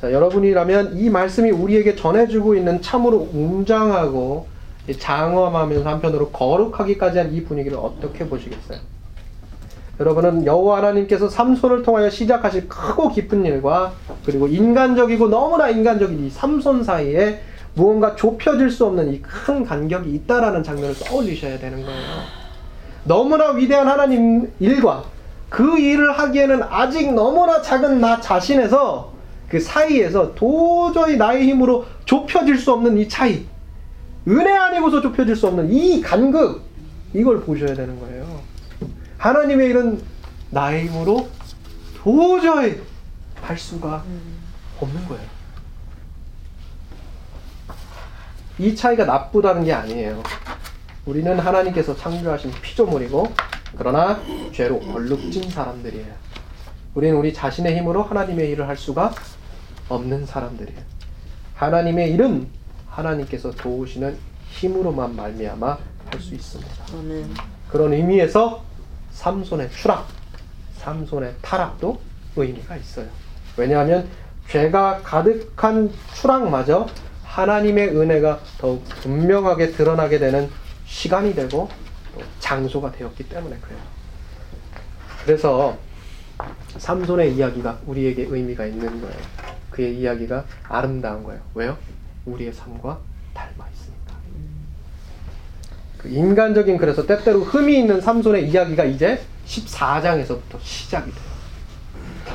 자, 여러분이라면 이 말씀이 우리에게 전해주고 있는 참으로 웅장하고 장엄하면서 한편으로 거룩하기까지 한 이 분위기를 어떻게 보시겠어요? 여러분은 여호와 하나님께서 삼손을 통하여 시작하실 크고 깊은 일과 그리고 인간적이고 너무나 인간적인 이 삼손 사이에 무언가 좁혀질 수 없는 이 큰 간격이 있다라는 장면을 떠올리셔야 되는 거예요. 너무나 위대한 하나님 일과 그 일을 하기에는 아직 너무나 작은 나 자신에서 그 사이에서 도저히 나의 힘으로 좁혀질 수 없는 이 차이, 은혜 아니고서 좁혀질 수 없는 이 간극, 이걸 보셔야 되는 거예요. 하나님의 일은 나의 힘으로 도저히 할 수가 없는 거예요. 이 차이가 나쁘다는 게 아니에요. 우리는 하나님께서 창조하신 피조물이고, 그러나 죄로 얼룩진 사람들이에요. 우리는 우리 자신의 힘으로 하나님의 일을 할 수가 없는 사람들이에요. 하나님의 일은 하나님께서 도우시는 힘으로만 말미암아 할 수 있습니다. 그런 의미에서 삼손의 추락, 삼손의 타락도 의미가 있어요. 왜냐하면 죄가 가득한 추락마저 하나님의 은혜가 더욱 분명하게 드러나게 되는 시간이 되고 또 장소가 되었기 때문에 그래요. 그래서 삼손의 이야기가 우리에게 의미가 있는 거예요. 그의 이야기가 아름다운 거예요. 왜요? 우리의 삶과 닮아 있으니까. 그 인간적인 그래서 때때로 흠이 있는 삼손의 이야기가 이제 14장에서부터 시작이 돼요.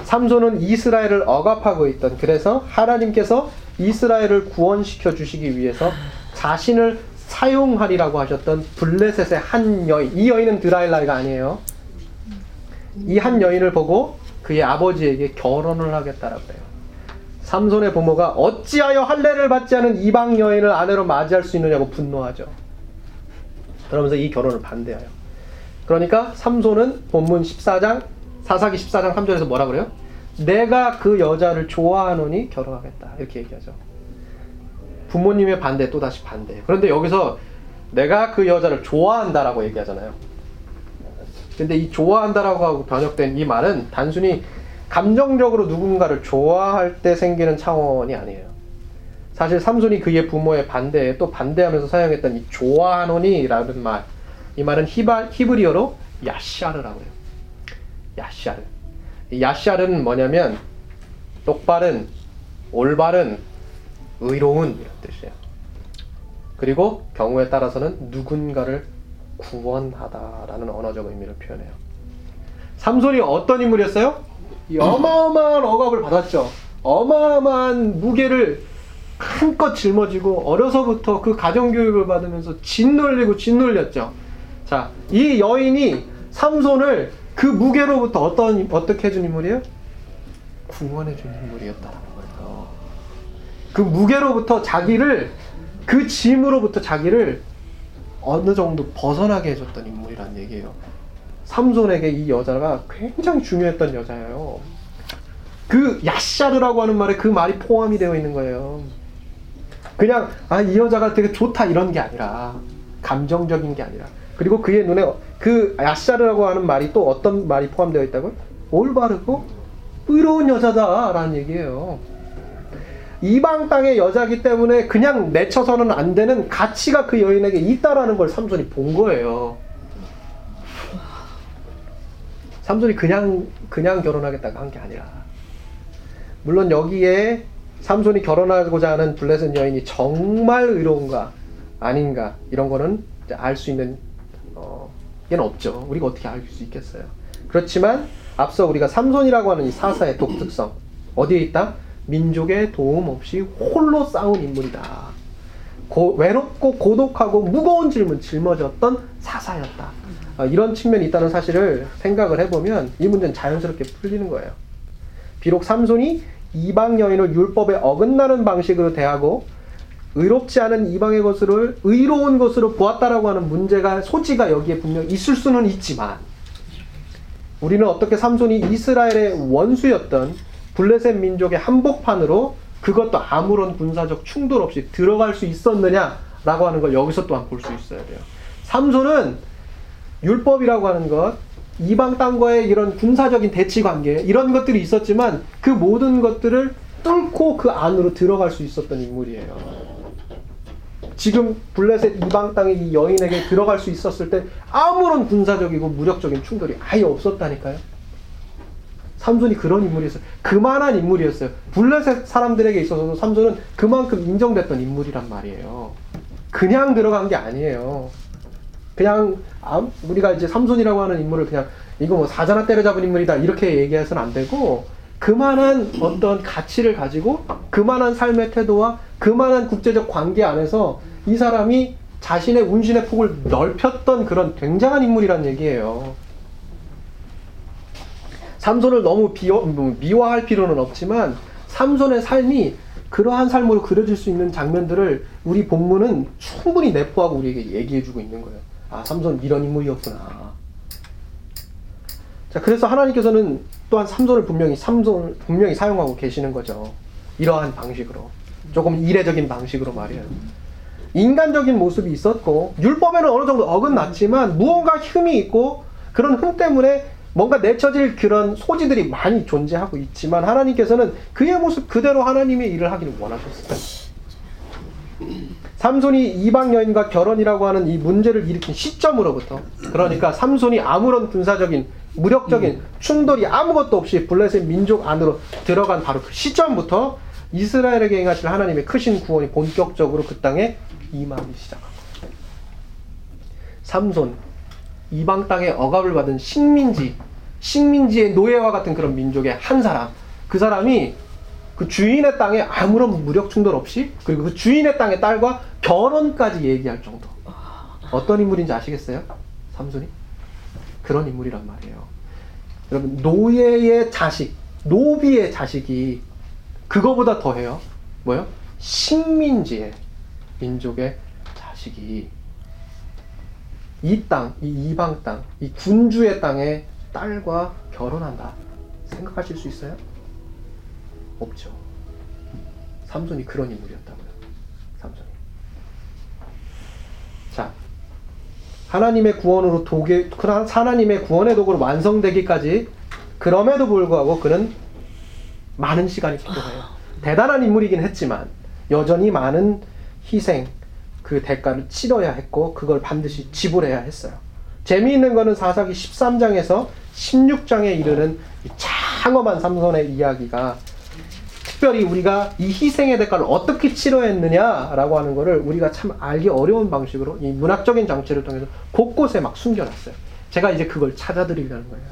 삼손은 이스라엘을 억압하고 있던 그래서 하나님께서 이스라엘을 구원시켜 주시기 위해서 자신을 사용하리라고 하셨던 블레셋의 한 여인 이 여인은 드라일라가 아니에요. 이 한 여인을 보고 그의 아버지에게 결혼을 하겠다라고 해요. 삼손의 부모가 어찌하여 할례를 받지 않은 이방 여인을 아내로 맞이할 수 있느냐고 분노하죠. 그러면서 이 결혼을 반대해요. 그러니까 삼손은 본문 14장 사사기 14장 3절에서 뭐라 그래요? 내가 그 여자를 좋아하노니 결혼하겠다 이렇게 얘기하죠. 부모님의 반대 또 다시 반대. 그런데 여기서 내가 그 여자를 좋아한다라고 얘기하잖아요. 근데 이 좋아한다라고 하고 번역된 이 말은 단순히 감정적으로 누군가를 좋아할 때 생기는 차원이 아니에요. 사실 삼손이 그의 부모의 반대에 또 반대하면서 사용했던 이 좋아하노니라는 말, 이 말은 히바, 히브리어로 야샤르라고 해요. 야샤르. 이 야샤르는 뭐냐면 똑바른, 올바른, 의로운 이런 뜻이에요. 그리고 경우에 따라서는 누군가를 구원하다라는 언어적 의미를 표현해요. 삼손이 어떤 인물이었어요? 이 어마어마한 억압을 받았죠. 어마어마한 무게를 한껏 짊어지고 어려서부터 그 가정 교육을 받으면서 짓눌리고 짓눌렸죠. 자, 이 여인이 삼손을 그 무게로부터 어떤 어떻게 해준 인물이에요? 구원해 준 인물이었다라는 거예요. 그 무게로부터 자기를 그 짐으로부터 자기를 어느 정도 벗어나게 해줬던 인물이란 얘기예요. 삼손에게 이 여자가 굉장히 중요했던 여자예요. 그 야샤르라고 하는 말에 그 말이 포함이 되어 있는 거예요. 그냥 아 이 여자가 되게 좋다 이런 게 아니라 감정적인 게 아니라 그리고 그의 눈에 그 야샤르라고 하는 말이 또 어떤 말이 포함되어 있다고요? 올바르고 의로운 여자다라는 얘기예요. 이방 땅의 여자기 때문에 그냥 내쳐서는 안 되는 가치가 그 여인에게 있다라는 걸 삼손이 본 거예요. 삼손이 그냥 그냥 결혼하겠다고 한 게 아니라 물론 여기에 삼손이 결혼하고자 하는 블레셋 여인이 정말 의로운가 아닌가 이런 거는 알 수 있는 어, 얘는 없죠. 우리가 어떻게 알 수 있겠어요. 그렇지만 앞서 우리가 삼손이라고 하는 이 사사의 독특성 어디에 있다? 민족의 도움 없이 홀로 싸운 인물이다. 고, 외롭고 고독하고 무거운 질문 짊어졌던 사사였다. 어, 이런 측면이 있다는 사실을 생각을 해보면 이 문제는 자연스럽게 풀리는 거예요. 비록 삼손이 이방 여인을 율법에 어긋나는 방식으로 대하고 의롭지 않은 이방의 것을 의로운 것으로 보았다라고 하는 문제가 소지가 여기에 분명 있을 수는 있지만 우리는 어떻게 삼손이 이스라엘의 원수였던 블레셋 민족의 한복판으로 그것도 아무런 군사적 충돌 없이 들어갈 수 있었느냐라고 하는 걸 여기서 또한 볼 수 있어야 돼요. 삼손은 율법이라고 하는 것, 이방 땅과의 이런 군사적인 대치 관계 이런 것들이 있었지만 그 모든 것들을 뚫고 그 안으로 들어갈 수 있었던 인물이에요. 지금 블레셋 이방 땅의 이 여인에게 들어갈 수 있었을 때 아무런 군사적이고 무력적인 충돌이 아예 없었다니까요. 삼손이 그런 인물이었어요. 그만한 인물이었어요. 블레셋 사람들에게 있어서도 삼손은 그만큼 인정됐던 인물이란 말이에요. 그냥 들어간 게 아니에요. 그냥 암- 우리가 이제 삼손이라고 하는 인물을 그냥 이거 뭐 사자나 때려잡은 인물이다 이렇게 얘기해서는 안 되고 그만한 어떤 가치를 가지고 그만한 삶의 태도와 그만한 국제적 관계 안에서 이 사람이 자신의 운신의 폭을 넓혔던 그런 굉장한 인물이란 얘기예요. 삼손을 너무 비워, 뭐 미화할 필요는 없지만 삼손의 삶이 그러한 삶으로 그려질 수 있는 장면들을 우리 본문은 충분히 내포하고 우리에게 얘기해주고 있는 거예요. 아, 삼손 이런 인물이었구나. 자, 그래서 하나님께서는 또한 삼손을 분명히 삼손을 분명히 사용하고 계시는 거죠. 이러한 방식으로 조금 이례적인 방식으로 말이에요. 인간적인 모습이 있었고 율법에는 어느 정도 어긋났지만 무언가 흠이 있고 그런 흠 때문에 뭔가 내쳐질 그런 소지들이 많이 존재하고 있지만 하나님께서는 그의 모습 그대로 하나님의 일을 하기를 원하셨어요. 삼손이 이방 여인과 결혼이라고 하는 이 문제를 일으킨 시점으로부터 그러니까 삼손이 아무런 군사적인 무력적인 충돌이 아무것도 없이 블레셋 민족 안으로 들어간 바로 그 시점부터 이스라엘에게 행하실 하나님의 크신 구원이 본격적으로 그 땅에 임하기 시작합니다. 삼손 이방 땅에 억압을 받은 식민지 식민지의 노예와 같은 그런 민족의 한 사람 그 사람이 그 주인의 땅에 아무런 무력 충돌 없이 그리고 그 주인의 땅의 딸과 결혼까지 얘기할 정도 어떤 인물인지 아시겠어요? 삼손이 그런 인물이란 말이에요. 여러분 노예의 자식 노비의 자식이 그거보다 더해요. 뭐요? 식민지의 민족의 자식이 이 땅, 이 이방 땅, 이 군주의 땅에 딸과 결혼한다. 생각하실 수 있어요? 없죠. 삼손이 그런 인물이었다고요. 삼손이. 자, 하나님의 구원으로 도개, 하나님의 구원의 도구로 완성되기까지 그럼에도 불구하고 그는 많은 시간이 필요해요. 대단한 인물이긴 했지만 여전히 많은 희생, 그 대가를 치러야 했고 그걸 반드시 지불해야 했어요. 재미있는 거는 사사기 13장에서 16장에 이르는 이 장엄한 삼손의 이야기가 특별히 우리가 이 희생의 대가를 어떻게 치러했느냐라고 하는 거를 우리가 참 알기 어려운 방식으로 이 문학적인 장치를 통해서 곳곳에 막 숨겨놨어요. 제가 이제 그걸 찾아드리려는 거예요.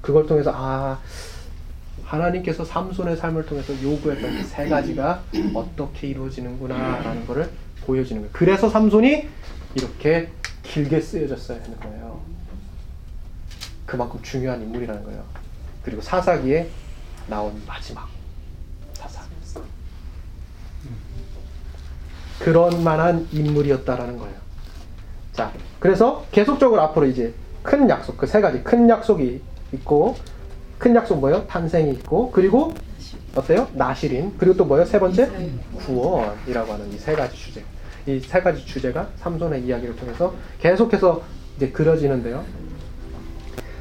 그걸 통해서 아 하나님께서 삼손의 삶을 통해서 요구했던 그세 가지가 어떻게 이루어지는구나라는 것을 보여지는 거예요. 그래서 삼손이 이렇게 길게 쓰여졌어야 하는 거예요. 그만큼 중요한 인물이라는 거예요. 그리고 사사기에 나온 마지막 사사. 그런 만한 인물이었다라는 거예요. 자, 그래서 계속적으로 앞으로 이제 큰 약속, 그 세 가지 큰 약속이 있고, 큰 약속 뭐예요? 탄생이 있고, 그리고 어때요? 나실인, 그리고 또 뭐예요? 세 번째? 구원이라고 하는 이 세 가지 주제. 이 세 가지 주제가 삼손의 이야기를 통해서 계속해서 이제 그려지는데요.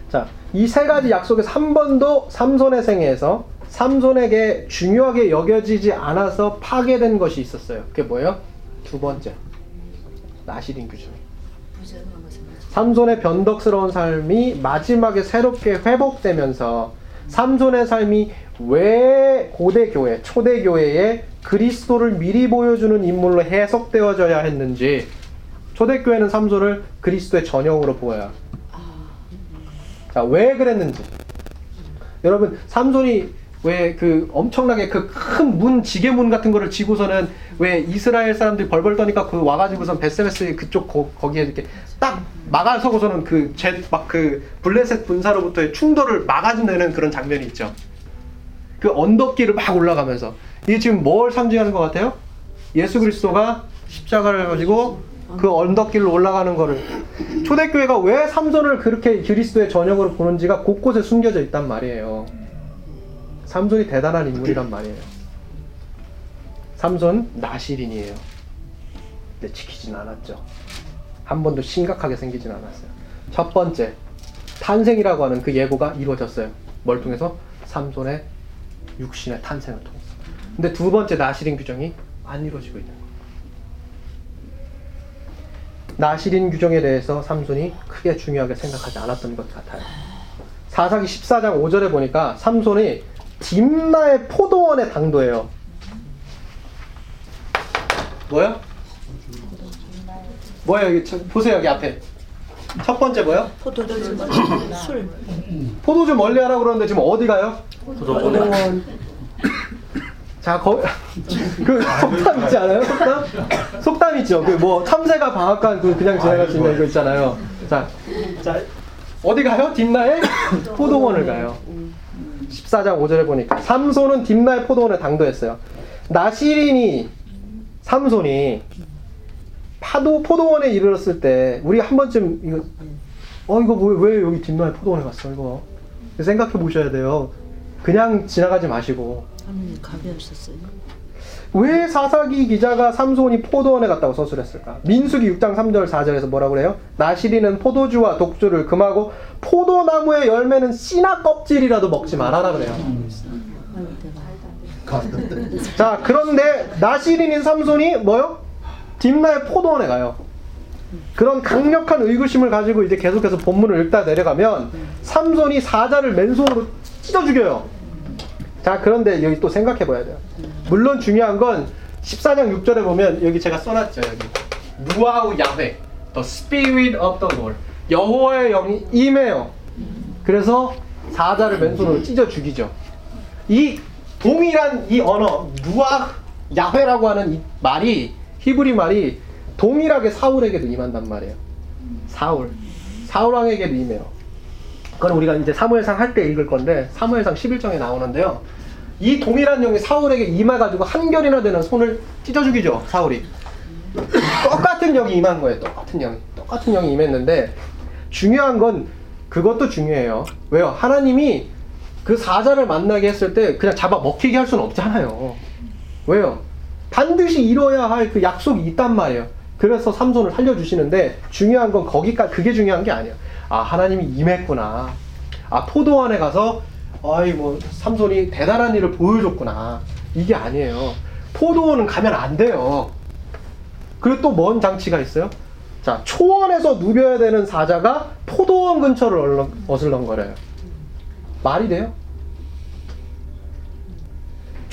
자, 이 세 가지 약속에서 한 번도 삼손의 생애에서 삼손에게 중요하게 여겨지지 않아서 파괴된 것이 있었어요. 그게 뭐예요? 두 번째. 나실인 규정. 삼손의 변덕스러운 삶이 마지막에 새롭게 회복되면서 삼손의 삶이 왜 고대 교회, 초대 교회에 그리스도를 미리 보여주는 인물로 해석되어져야 했는지 초대 교회는 삼손을 그리스도의 전형으로 보아요. 자, 왜 그랬는지. 여러분, 삼손이 왜 그 엄청나게 그 큰 문, 지게문 같은 거를 지고서는 왜 이스라엘 사람들이 벌벌 떠니까 그 와가지고선 베세메스 그쪽 거, 거기에 이렇게 딱 막아서고서는 그 제 막 그 블레셋 군사로부터의 충돌을 막아내는 그런 장면이 있죠. 그 언덕길을 막 올라가면서 이게 지금 뭘 상징하는 것 같아요? 예수 그리스도가 십자가를 가지고 그 언덕길로 올라가는 거를 초대교회가 왜 삼손을 그렇게 그리스도의 전역으로 보는지가 곳곳에 숨겨져 있단 말이에요. 삼손이 대단한 인물이란 말이에요. 삼손 나시린이에요. 근데 지키진 않았죠. 한 번도 심각하게 생기진 않았어요. 첫 번째 탄생이라고 하는 그 예고가 이루어졌어요. 뭘 통해서? 삼손의 육신의 탄생을 통해서. 근데 두 번째 나시린 규정이 안 이루어지고 있는. 나시린 규정에 대해서 삼손이 크게 중요하게 생각하지 않았던 것 같아요. 사사기 14장 5절에 보니까 삼손이 딥나의 포도원에 당도해요. 뭐요? 뭐예요? 여기 저- 보세요 여기 앞에. 첫 번째 뭐요? 포도주 술. 포도 좀 멀리 하라고 그러는데 지금 어디 가요? 포도원 자, 거, 그 속담 있지 않아요? 속담? 속담 있죠. 그 뭐 참새가 방앗간 그 그냥 지나갈 수 있는 이거 있잖아요. 자, 자 어디 가요? 딥나의 포도원을 가요. 14장 5절에 보니까 삼손은 딥나의 포도원에 당도했어요. 나시린이 삼손이 파도 포도원에 이르렀을 때 우리 한 번쯤 이거 어 이거 왜, 왜 여기 딥나의 포도원에 갔어 이거 생각해 보셔야 돼요. 그냥 지나가지 마시고 하나님 가벼우셨어요. 왜 사사기 기자가 삼손이 포도원에 갔다고 서술했을까? 민수기 6장 3절 4절에서 뭐라고 그래요? 나시리는 포도주와 독주를 금하고 포도나무의 열매는 씨나 껍질이라도 먹지 말아라 그래요. 대박. 자 그런데 나시린인 삼손이 뭐요? 딥나의 포도원에 가요. 그런 강력한 의구심을 가지고 이제 계속해서 본문을 읽다 내려가면 삼손이 사자를 맨손으로 찢어 죽여요. 자 그런데 여기 또 생각해 봐야 돼요. 물론 중요한 건 14장 6절에 보면 여기 제가 써놨죠 여기 누아우 야훼 The Spirit of the Lord 여호와의 영이 임해요. 그래서 사자를 맨손으로 찢어 죽이죠. 이 동일한 이 언어 누아 야훼라고 하는 이 말이 히브리 말이 동일하게 사울에게도 임한단 말이에요. 사울 사울 왕에게도 임해요. 그건 우리가 이제 사무엘상 할 때 읽을 건데 사무엘상 11장에 나오는데요. 이 동일한 영이 사울에게 임해가지고 한 결이나 되는 손을 찢어 죽이죠 사울이. 똑같은 영이 임한 거예요. 똑같은 영이 똑같은 영이 임했는데 중요한 건 그것도 중요해요. 왜요? 하나님이 그 사자를 만나게 했을 때 그냥 잡아 먹히게 할 수는 없잖아요. 왜요? 반드시 이뤄야 할 그 약속이 있단 말이에요. 그래서 삼손을 살려주시는데 중요한 건 거기까지 그게 중요한 게 아니에요. 아 하나님이 임했구나. 아 포도원에 가서 아이 뭐 삼손이 대단한 일을 보여줬구나. 이게 아니에요. 포도원은 가면 안 돼요. 그리고 또 뭔 장치가 있어요? 자 초원에서 누벼야 되는 사자가 포도원 근처를 어슬렁거려요. 말이 돼요?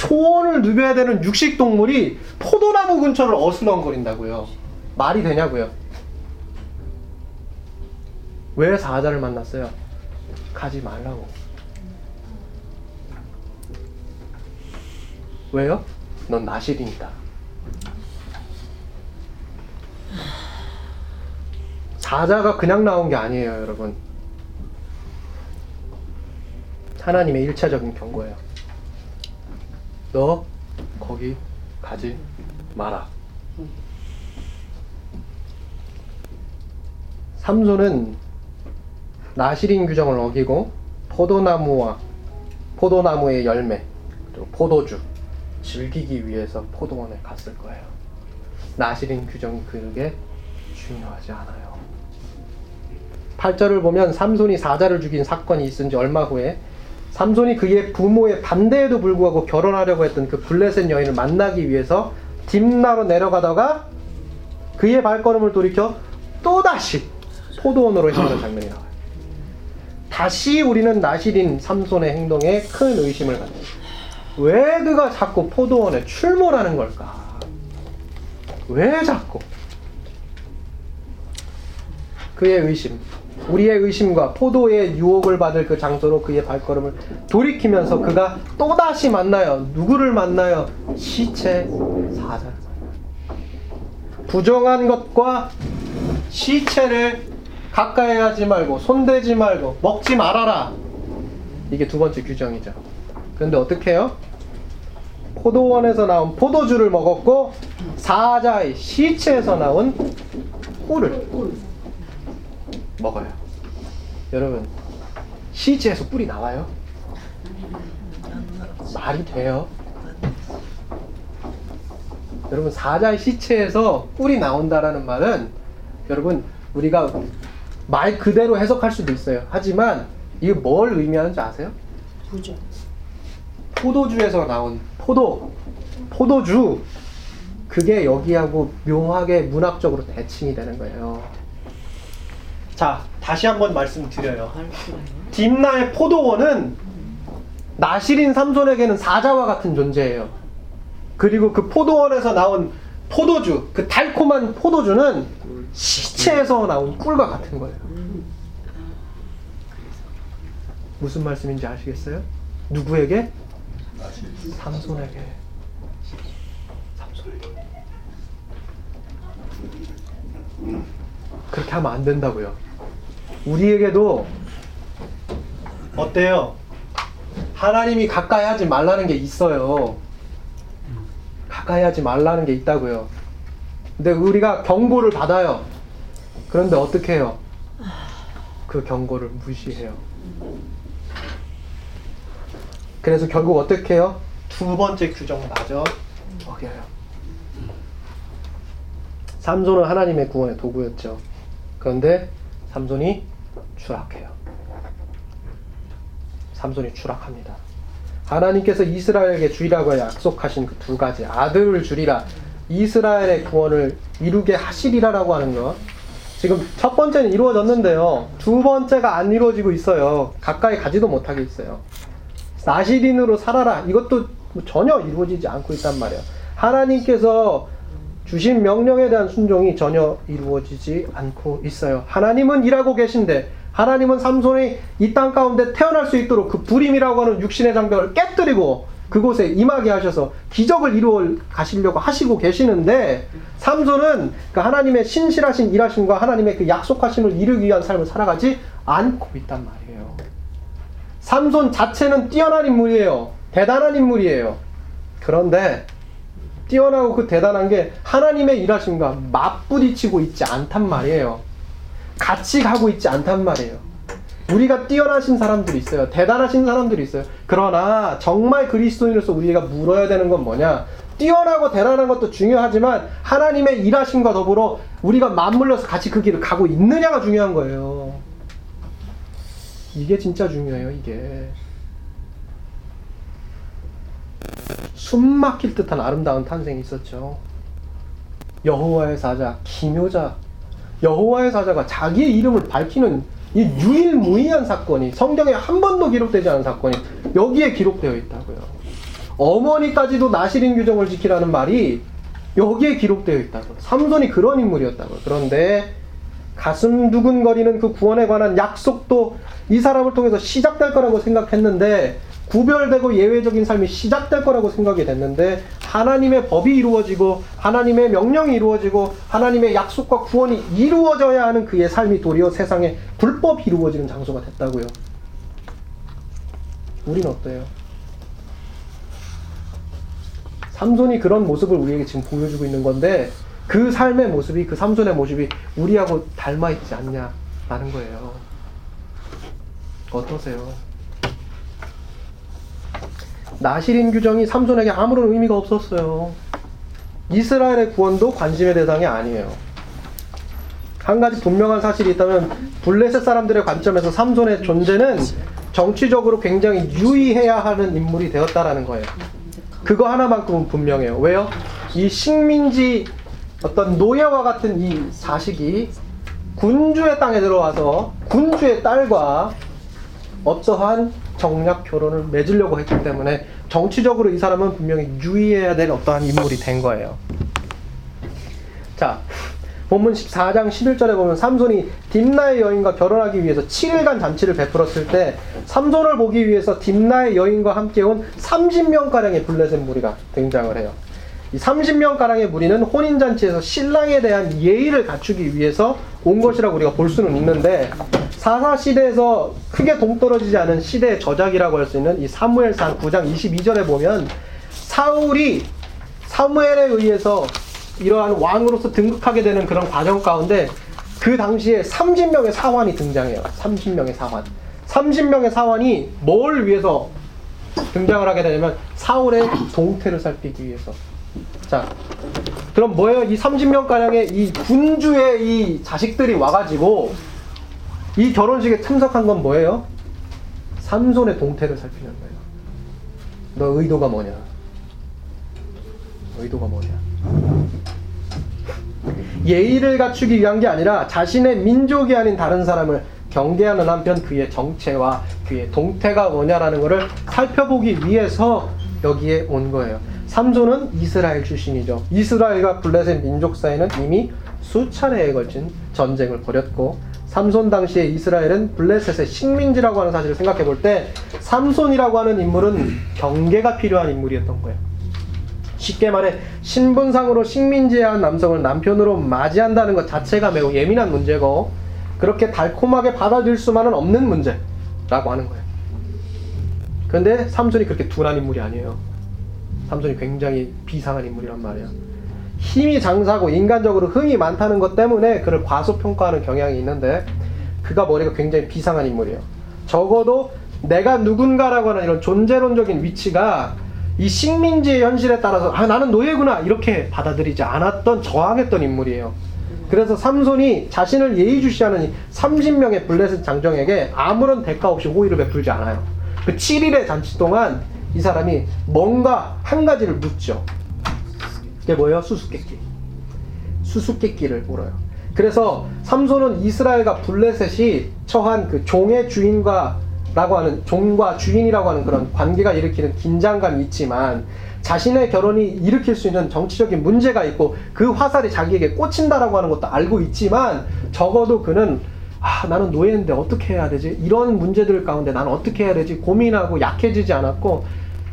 초원을 누벼야 되는 육식 동물이 포도나무 근처를 어슬렁거린다고요. 말이 되냐고요? 왜 사자를 만났어요? 가지 말라고. 왜요? 넌 나실이니까. 사자가 그냥 나온 게 아니에요, 여러분. 하나님의 일차적인 경고예요. 너 거기 가지 마라. 삼손은 나시린 규정을 어기고 포도나무와 포도나무의 열매 그리고 포도주 즐기기 위해서 포도원에 갔을 거예요. 나시린 규정이 그게 중요하지 않아요. 8절을 보면 삼손이 사자를 죽인 사건이 있은 지 얼마 후에 삼손이 그의 부모의 반대에도 불구하고 결혼하려고 했던 그 블레셋 여인을 만나기 위해서 딥나로 내려가다가 그의 발걸음을 돌이켜 또다시 포도원으로 향하는 장면이 나와요. 다시 우리는 나시린 삼손의 행동에 큰 의심을 갖는 왜 그가 자꾸 포도원에 출몰하는 걸까? 왜 자꾸? 그의 의심, 우리의 의심과 포도의 유혹을 받을 그 장소로 그의 발걸음을 돌이키면서 그가 또다시 만나요. 누구를 만나요? 시체 만나요. 부정한 것과 시체를 가까이 하지 말고 손대지 말고 먹지 말아라. 이게 두 번째 규정이죠. 그런데 어떻게 해요? 포도원에서 나온 포도주를 먹었고 사자의 시체에서 나온 꿀을 먹어요. 여러분 시체에서 꿀이 나와요? 말이 돼요? 여러분 사자의 시체에서 꿀이 나온다라는 말은 여러분 우리가 말 그대로 해석할 수도 있어요. 하지만 이게 뭘 의미하는지 아세요? 부죠. 포도주에서 나온 포도, 포도주, 그게 여기하고 묘하게 문학적으로 대칭이 되는 거예요. 자, 다시 한번 말씀드려요. 딥나의 포도원은 나시린 삼손에게는 사자와 같은 존재예요. 그리고 그 포도원에서 나온 포도주, 그 달콤한 포도주는 시체에서 나온 꿀과 같은 거예요. 무슨 말씀인지 아시겠어요? 누구에게? 삼손에게. 삼손에게. 그렇게 하면 안 된다고요. 우리에게도 어때요? 하나님이 가까이 하지 말라는 게 있어요. 가까이 하지 말라는 게 있다고요. 근데 우리가 경고를 받아요. 그런데 어떻게 해요? 그 경고를 무시해요. 그래서 결국 어떻게 해요? 두 번째 규정을 마저 어겨요. 삼손은 하나님의 구원의 도구였죠. 그런데 삼손이 추락해요. 삼손이 추락합니다. 하나님께서 이스라엘에게 주리라고 약속하신 그 두 가지 아들을 주리라 이스라엘의 구원을 이루게 하시리라라고 하는 것. 지금 첫 번째는 이루어졌는데요. 두 번째가 안 이루어지고 있어요. 가까이 가지도 못하게 있어요. 나시린으로 살아라. 이것도 뭐 전혀 이루어지지 않고 있단 말이에요. 하나님께서 주신 명령에 대한 순종이 전혀 이루어지지 않고 있어요. 하나님은 일하고 계신데 하나님은 삼손이 이 땅 가운데 태어날 수 있도록 그 불임이라고 하는 육신의 장벽을 깨뜨리고 그곳에 임하게 하셔서 기적을 이루어 가시려고 하시고 계시는데 삼손은 그 하나님의 신실하신 일하심과 하나님의 그 약속하심을 이루기 위한 삶을 살아가지 않고 있단 말이에요. 삼손 자체는 뛰어난 인물이에요. 대단한 인물이에요. 그런데 뛰어나고 그 대단한 게 하나님의 일하심과 맞부딪히고 있지 않단 말이에요. 같이 가고 있지 않단 말이에요. 우리가 뛰어나신 사람들이 있어요. 대단하신 사람들이 있어요. 그러나 정말 그리스도인으로서 우리가 물어야 되는 건 뭐냐? 뛰어나고 대단한 것도 중요하지만 하나님의 일하심과 더불어 우리가 맞물려서 같이 그 길을 가고 있느냐가 중요한 거예요. 이게 진짜 중요해요, 이게. 숨 막힐 듯한 아름다운 탄생이 있었죠. 여호와의 사자, 기묘자. 여호와의 사자가 자기의 이름을 밝히는 이 유일무이한 사건이 성경에 한 번도 기록되지 않은 사건이 여기에 기록되어 있다고요. 어머니까지도 나시린 규정을 지키라는 말이 여기에 기록되어 있다고. 삼손이 그런 인물이었다고요. 그런데 가슴 두근거리는 그 구원에 관한 약속도 이 사람을 통해서 시작될 거라고 생각했는데 구별되고 예외적인 삶이 시작될 거라고 생각이 됐는데 하나님의 법이 이루어지고 하나님의 명령이 이루어지고 하나님의 약속과 구원이 이루어져야 하는 그의 삶이 도리어 세상에 불법이 이루어지는 장소가 됐다고요. 우린 어때요? 삼손이 그런 모습을 우리에게 지금 보여주고 있는 건데 그 삶의 모습이 그 삼손의 모습이 우리하고 닮아 있지 않냐라는 거예요. 어떠세요? 나시린 규정이 삼손에게 아무런 의미가 없었어요. 이스라엘의 구원도 관심의 대상이 아니에요. 한 가지 분명한 사실이 있다면 블레셋 사람들의 관점에서 삼손의 존재는 정치적으로 굉장히 유의해야 하는 인물이 되었다라는 거예요. 그거 하나만큼은 분명해요. 왜요? 이 식민지 어떤 노예와 같은 이 자식이 군주의 땅에 들어와서 군주의 딸과 어떠한 정략 결혼을 맺으려고 했기 때문에 정치적으로 이 사람은 분명히 유의해야 될 어떠한 인물이 된 거예요. 자, 본문 14장 11절에 보면 삼손이 딥나의 여인과 결혼하기 위해서 7일간 잔치를 베풀었을 때 삼손을 보기 위해서 딥나의 여인과 함께 온 30명가량의 블레셋 무리가 등장을 해요. 이 30명가량의 무리는 혼인잔치에서 신랑에 대한 예의를 갖추기 위해서 온 것이라고 우리가 볼 수는 있는데 사사 시대에서 크게 동떨어지지 않은 시대의 저작이라고 할 수 있는 이 사무엘상 9장 22절에 보면 사울이 사무엘에 의해서 이러한 왕으로서 등극하게 되는 그런 과정 가운데 그 당시에 30명의 사환이 등장해요. 30명의 사환. 30명의 사환이 뭘 위해서 등장을 하게 되냐면 사울의 동태를 살피기 위해서. 자, 그럼 뭐예요? 이 30명 가량의 이 군주의 이 자식들이 와가지고 이 결혼식에 참석한 건 뭐예요? 삼손의 동태를 살피는 거예요. 너 의도가 뭐냐? 의도가 뭐냐? 예의를 갖추기 위한 게 아니라 자신의 민족이 아닌 다른 사람을 경계하는 한편 그의 정체와 그의 동태가 뭐냐라는 것을 살펴보기 위해서 여기에 온 거예요. 삼손은 이스라엘 출신이죠. 이스라엘과 블레셋 민족 사이는 이미 수차례에 걸친 전쟁을 벌였고 삼손 당시에 이스라엘은 블레셋의 식민지라고 하는 사실을 생각해 볼 때 삼손이라고 하는 인물은 경계가 필요한 인물이었던 거예요. 쉽게 말해 신분상으로 식민지에 한 남성을 남편으로 맞이한다는 것 자체가 매우 예민한 문제고 그렇게 달콤하게 받아들일 수만은 없는 문제라고 하는 거예요. 그런데 삼손이 그렇게 둔한 인물이 아니에요. 삼손이 굉장히 비상한 인물이란 말이에요. 힘이 장사고 인간적으로 흥이 많다는 것 때문에 그를 과소평가하는 경향이 있는데 그가 머리가 굉장히 비상한 인물이에요. 적어도 내가 누군가라고 하는 이런 존재론적인 위치가 이 식민지의 현실에 따라서 아 나는 노예구나 이렇게 받아들이지 않았던 저항했던 인물이에요. 그래서 삼손이 자신을 예의주시하는 이 30명의 블레셋 장정에게 아무런 대가 없이 호의를 베풀지 않아요. 그 7일의 잔치 동안 이 사람이 뭔가 한 가지를 묻죠. 그게 뭐예요? 수수께끼. 수수께끼를 물어요. 그래서 삼손은 이스라엘과 블레셋이 처한 그 종의 주인과 라고 하는 종과 주인이라고 하는 그런 관계가 일으키는 긴장감이 있지만 자신의 결혼이 일으킬 수 있는 정치적인 문제가 있고 그 화살이 자기에게 꽂힌다라고 하는 것도 알고 있지만 적어도 그는 아 나는 노예인데 어떻게 해야 되지 이런 문제들 가운데 나는 어떻게 해야 되지 고민하고 약해지지 않았고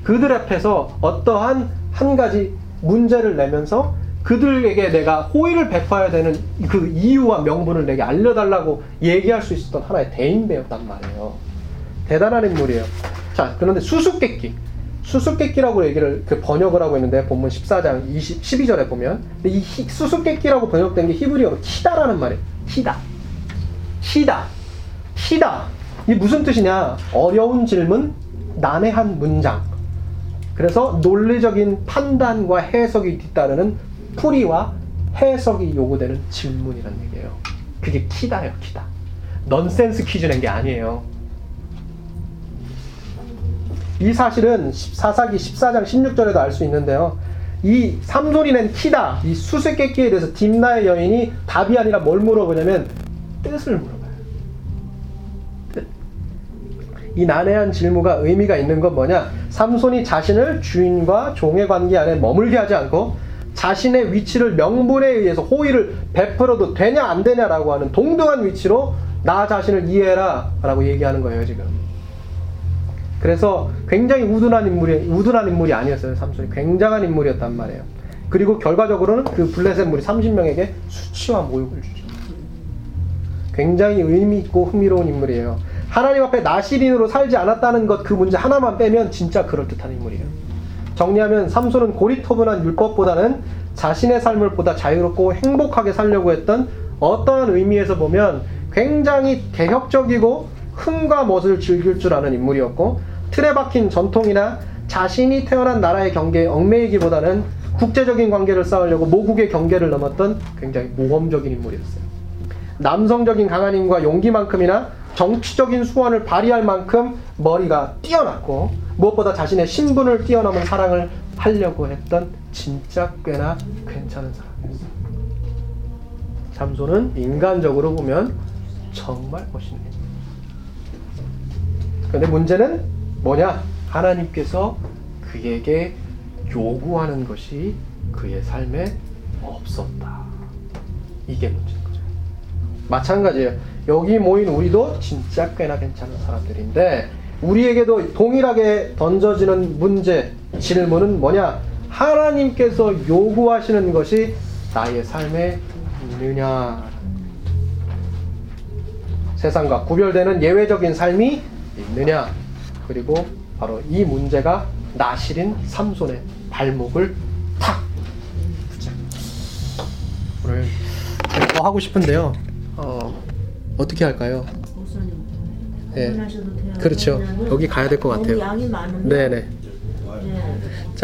그들 앞에서 어떠한 한 가지 문제를 내면서 그들에게 내가 호의를 베풀어야 되는 그 이유와 명분을 내게 알려달라고 얘기할 수 있었던 하나의 대인 배였단 말이에요. 대단한 인물이에요. 자, 그런데 수수께끼. 수수께끼라고 얘기를 그 번역을 하고 있는데 본문 14장 20, 12절에 보면 이 히- 수수께끼라고 번역된 게 히브리어로 키다라는 말이에요. 키다. 키다. 키다. 이 무슨 뜻이냐? 어려운 질문, 난해한 문장. 그래서 논리적인 판단과 해석이 뒤따르는 풀이와 해석이 요구되는 질문이란 얘기예요. 그게 키다예요, 키다. 넌센스 퀴즈 낸 게 아니에요. 이 사실은 14사기 14장 16절에도 알 수 있는데요. 이 삼손이 낸 키다, 이 수수께끼에 대해서 딥나의 여인이 답이 아니라 뭘 물어보냐면 뜻을 물어봐요. 뜻. 이 난해한 질문과 의미가 있는 건 뭐냐? 삼손이 자신을 주인과 종의 관계 안에 머물게 하지 않고 자신의 위치를 명분에 의해서 호의를 베풀어도 되냐 안 되냐라고 하는 동등한 위치로 나 자신을 이해해라 라고 얘기하는 거예요 지금. 그래서 굉장히 우둔한 인물이 우둔한 인물이 아니었어요 삼손이 굉장한 인물이었단 말이에요. 그리고 결과적으로는 그 블레셋 무리 30명에게 수치와 모욕을 주죠. 굉장히 의미 있고 흥미로운 인물이에요. 하나님 앞에 나시린으로 살지 않았다는 것 그 문제 하나만 빼면 진짜 그럴 듯한 인물이에요. 정리하면 삼손은 고리터분한 율법보다는 자신의 삶을 보다 자유롭고 행복하게 살려고 했던 어떠한 의미에서 보면 굉장히 개혁적이고 흥과 멋을 즐길 줄 아는 인물이었고 틀에 박힌 전통이나 자신이 태어난 나라의 경계에 얽매이기보다는 국제적인 관계를 쌓으려고 모국의 경계를 넘었던 굉장히 모험적인 인물이었어요. 남성적인 강한 힘과 용기만큼이나 정치적인 수완을 발휘할 만큼 머리가 뛰어났고 무엇보다 자신의 신분을 뛰어넘은 사랑을 하려고 했던 진짜 꽤나 괜찮은 사람이었어요. 삼손은 인간적으로 보면 정말 인물. 근데 문제는 뭐냐? 하나님께서 그에게 요구하는 것이 그의 삶에 없었다. 이게 거죠. 마찬가지예요. 여기 모인 우리도 진짜 꽤나 괜찮은 사람들인데 우리에게도 동일하게 던져지는 문제, 질문은 뭐냐? 하나님께서 요구하시는 것이 나의 삶에 있느냐? 세상과 구별되는 예외적인 삶이 있느냐? 그리고 바로 이 문제가 나실인 삼손의 발목을 탁. 오늘 더 하고 싶은데요. 어, 어떻게 할까요? 네. 그렇죠. 여기 가야 될 것 같아요. 네네.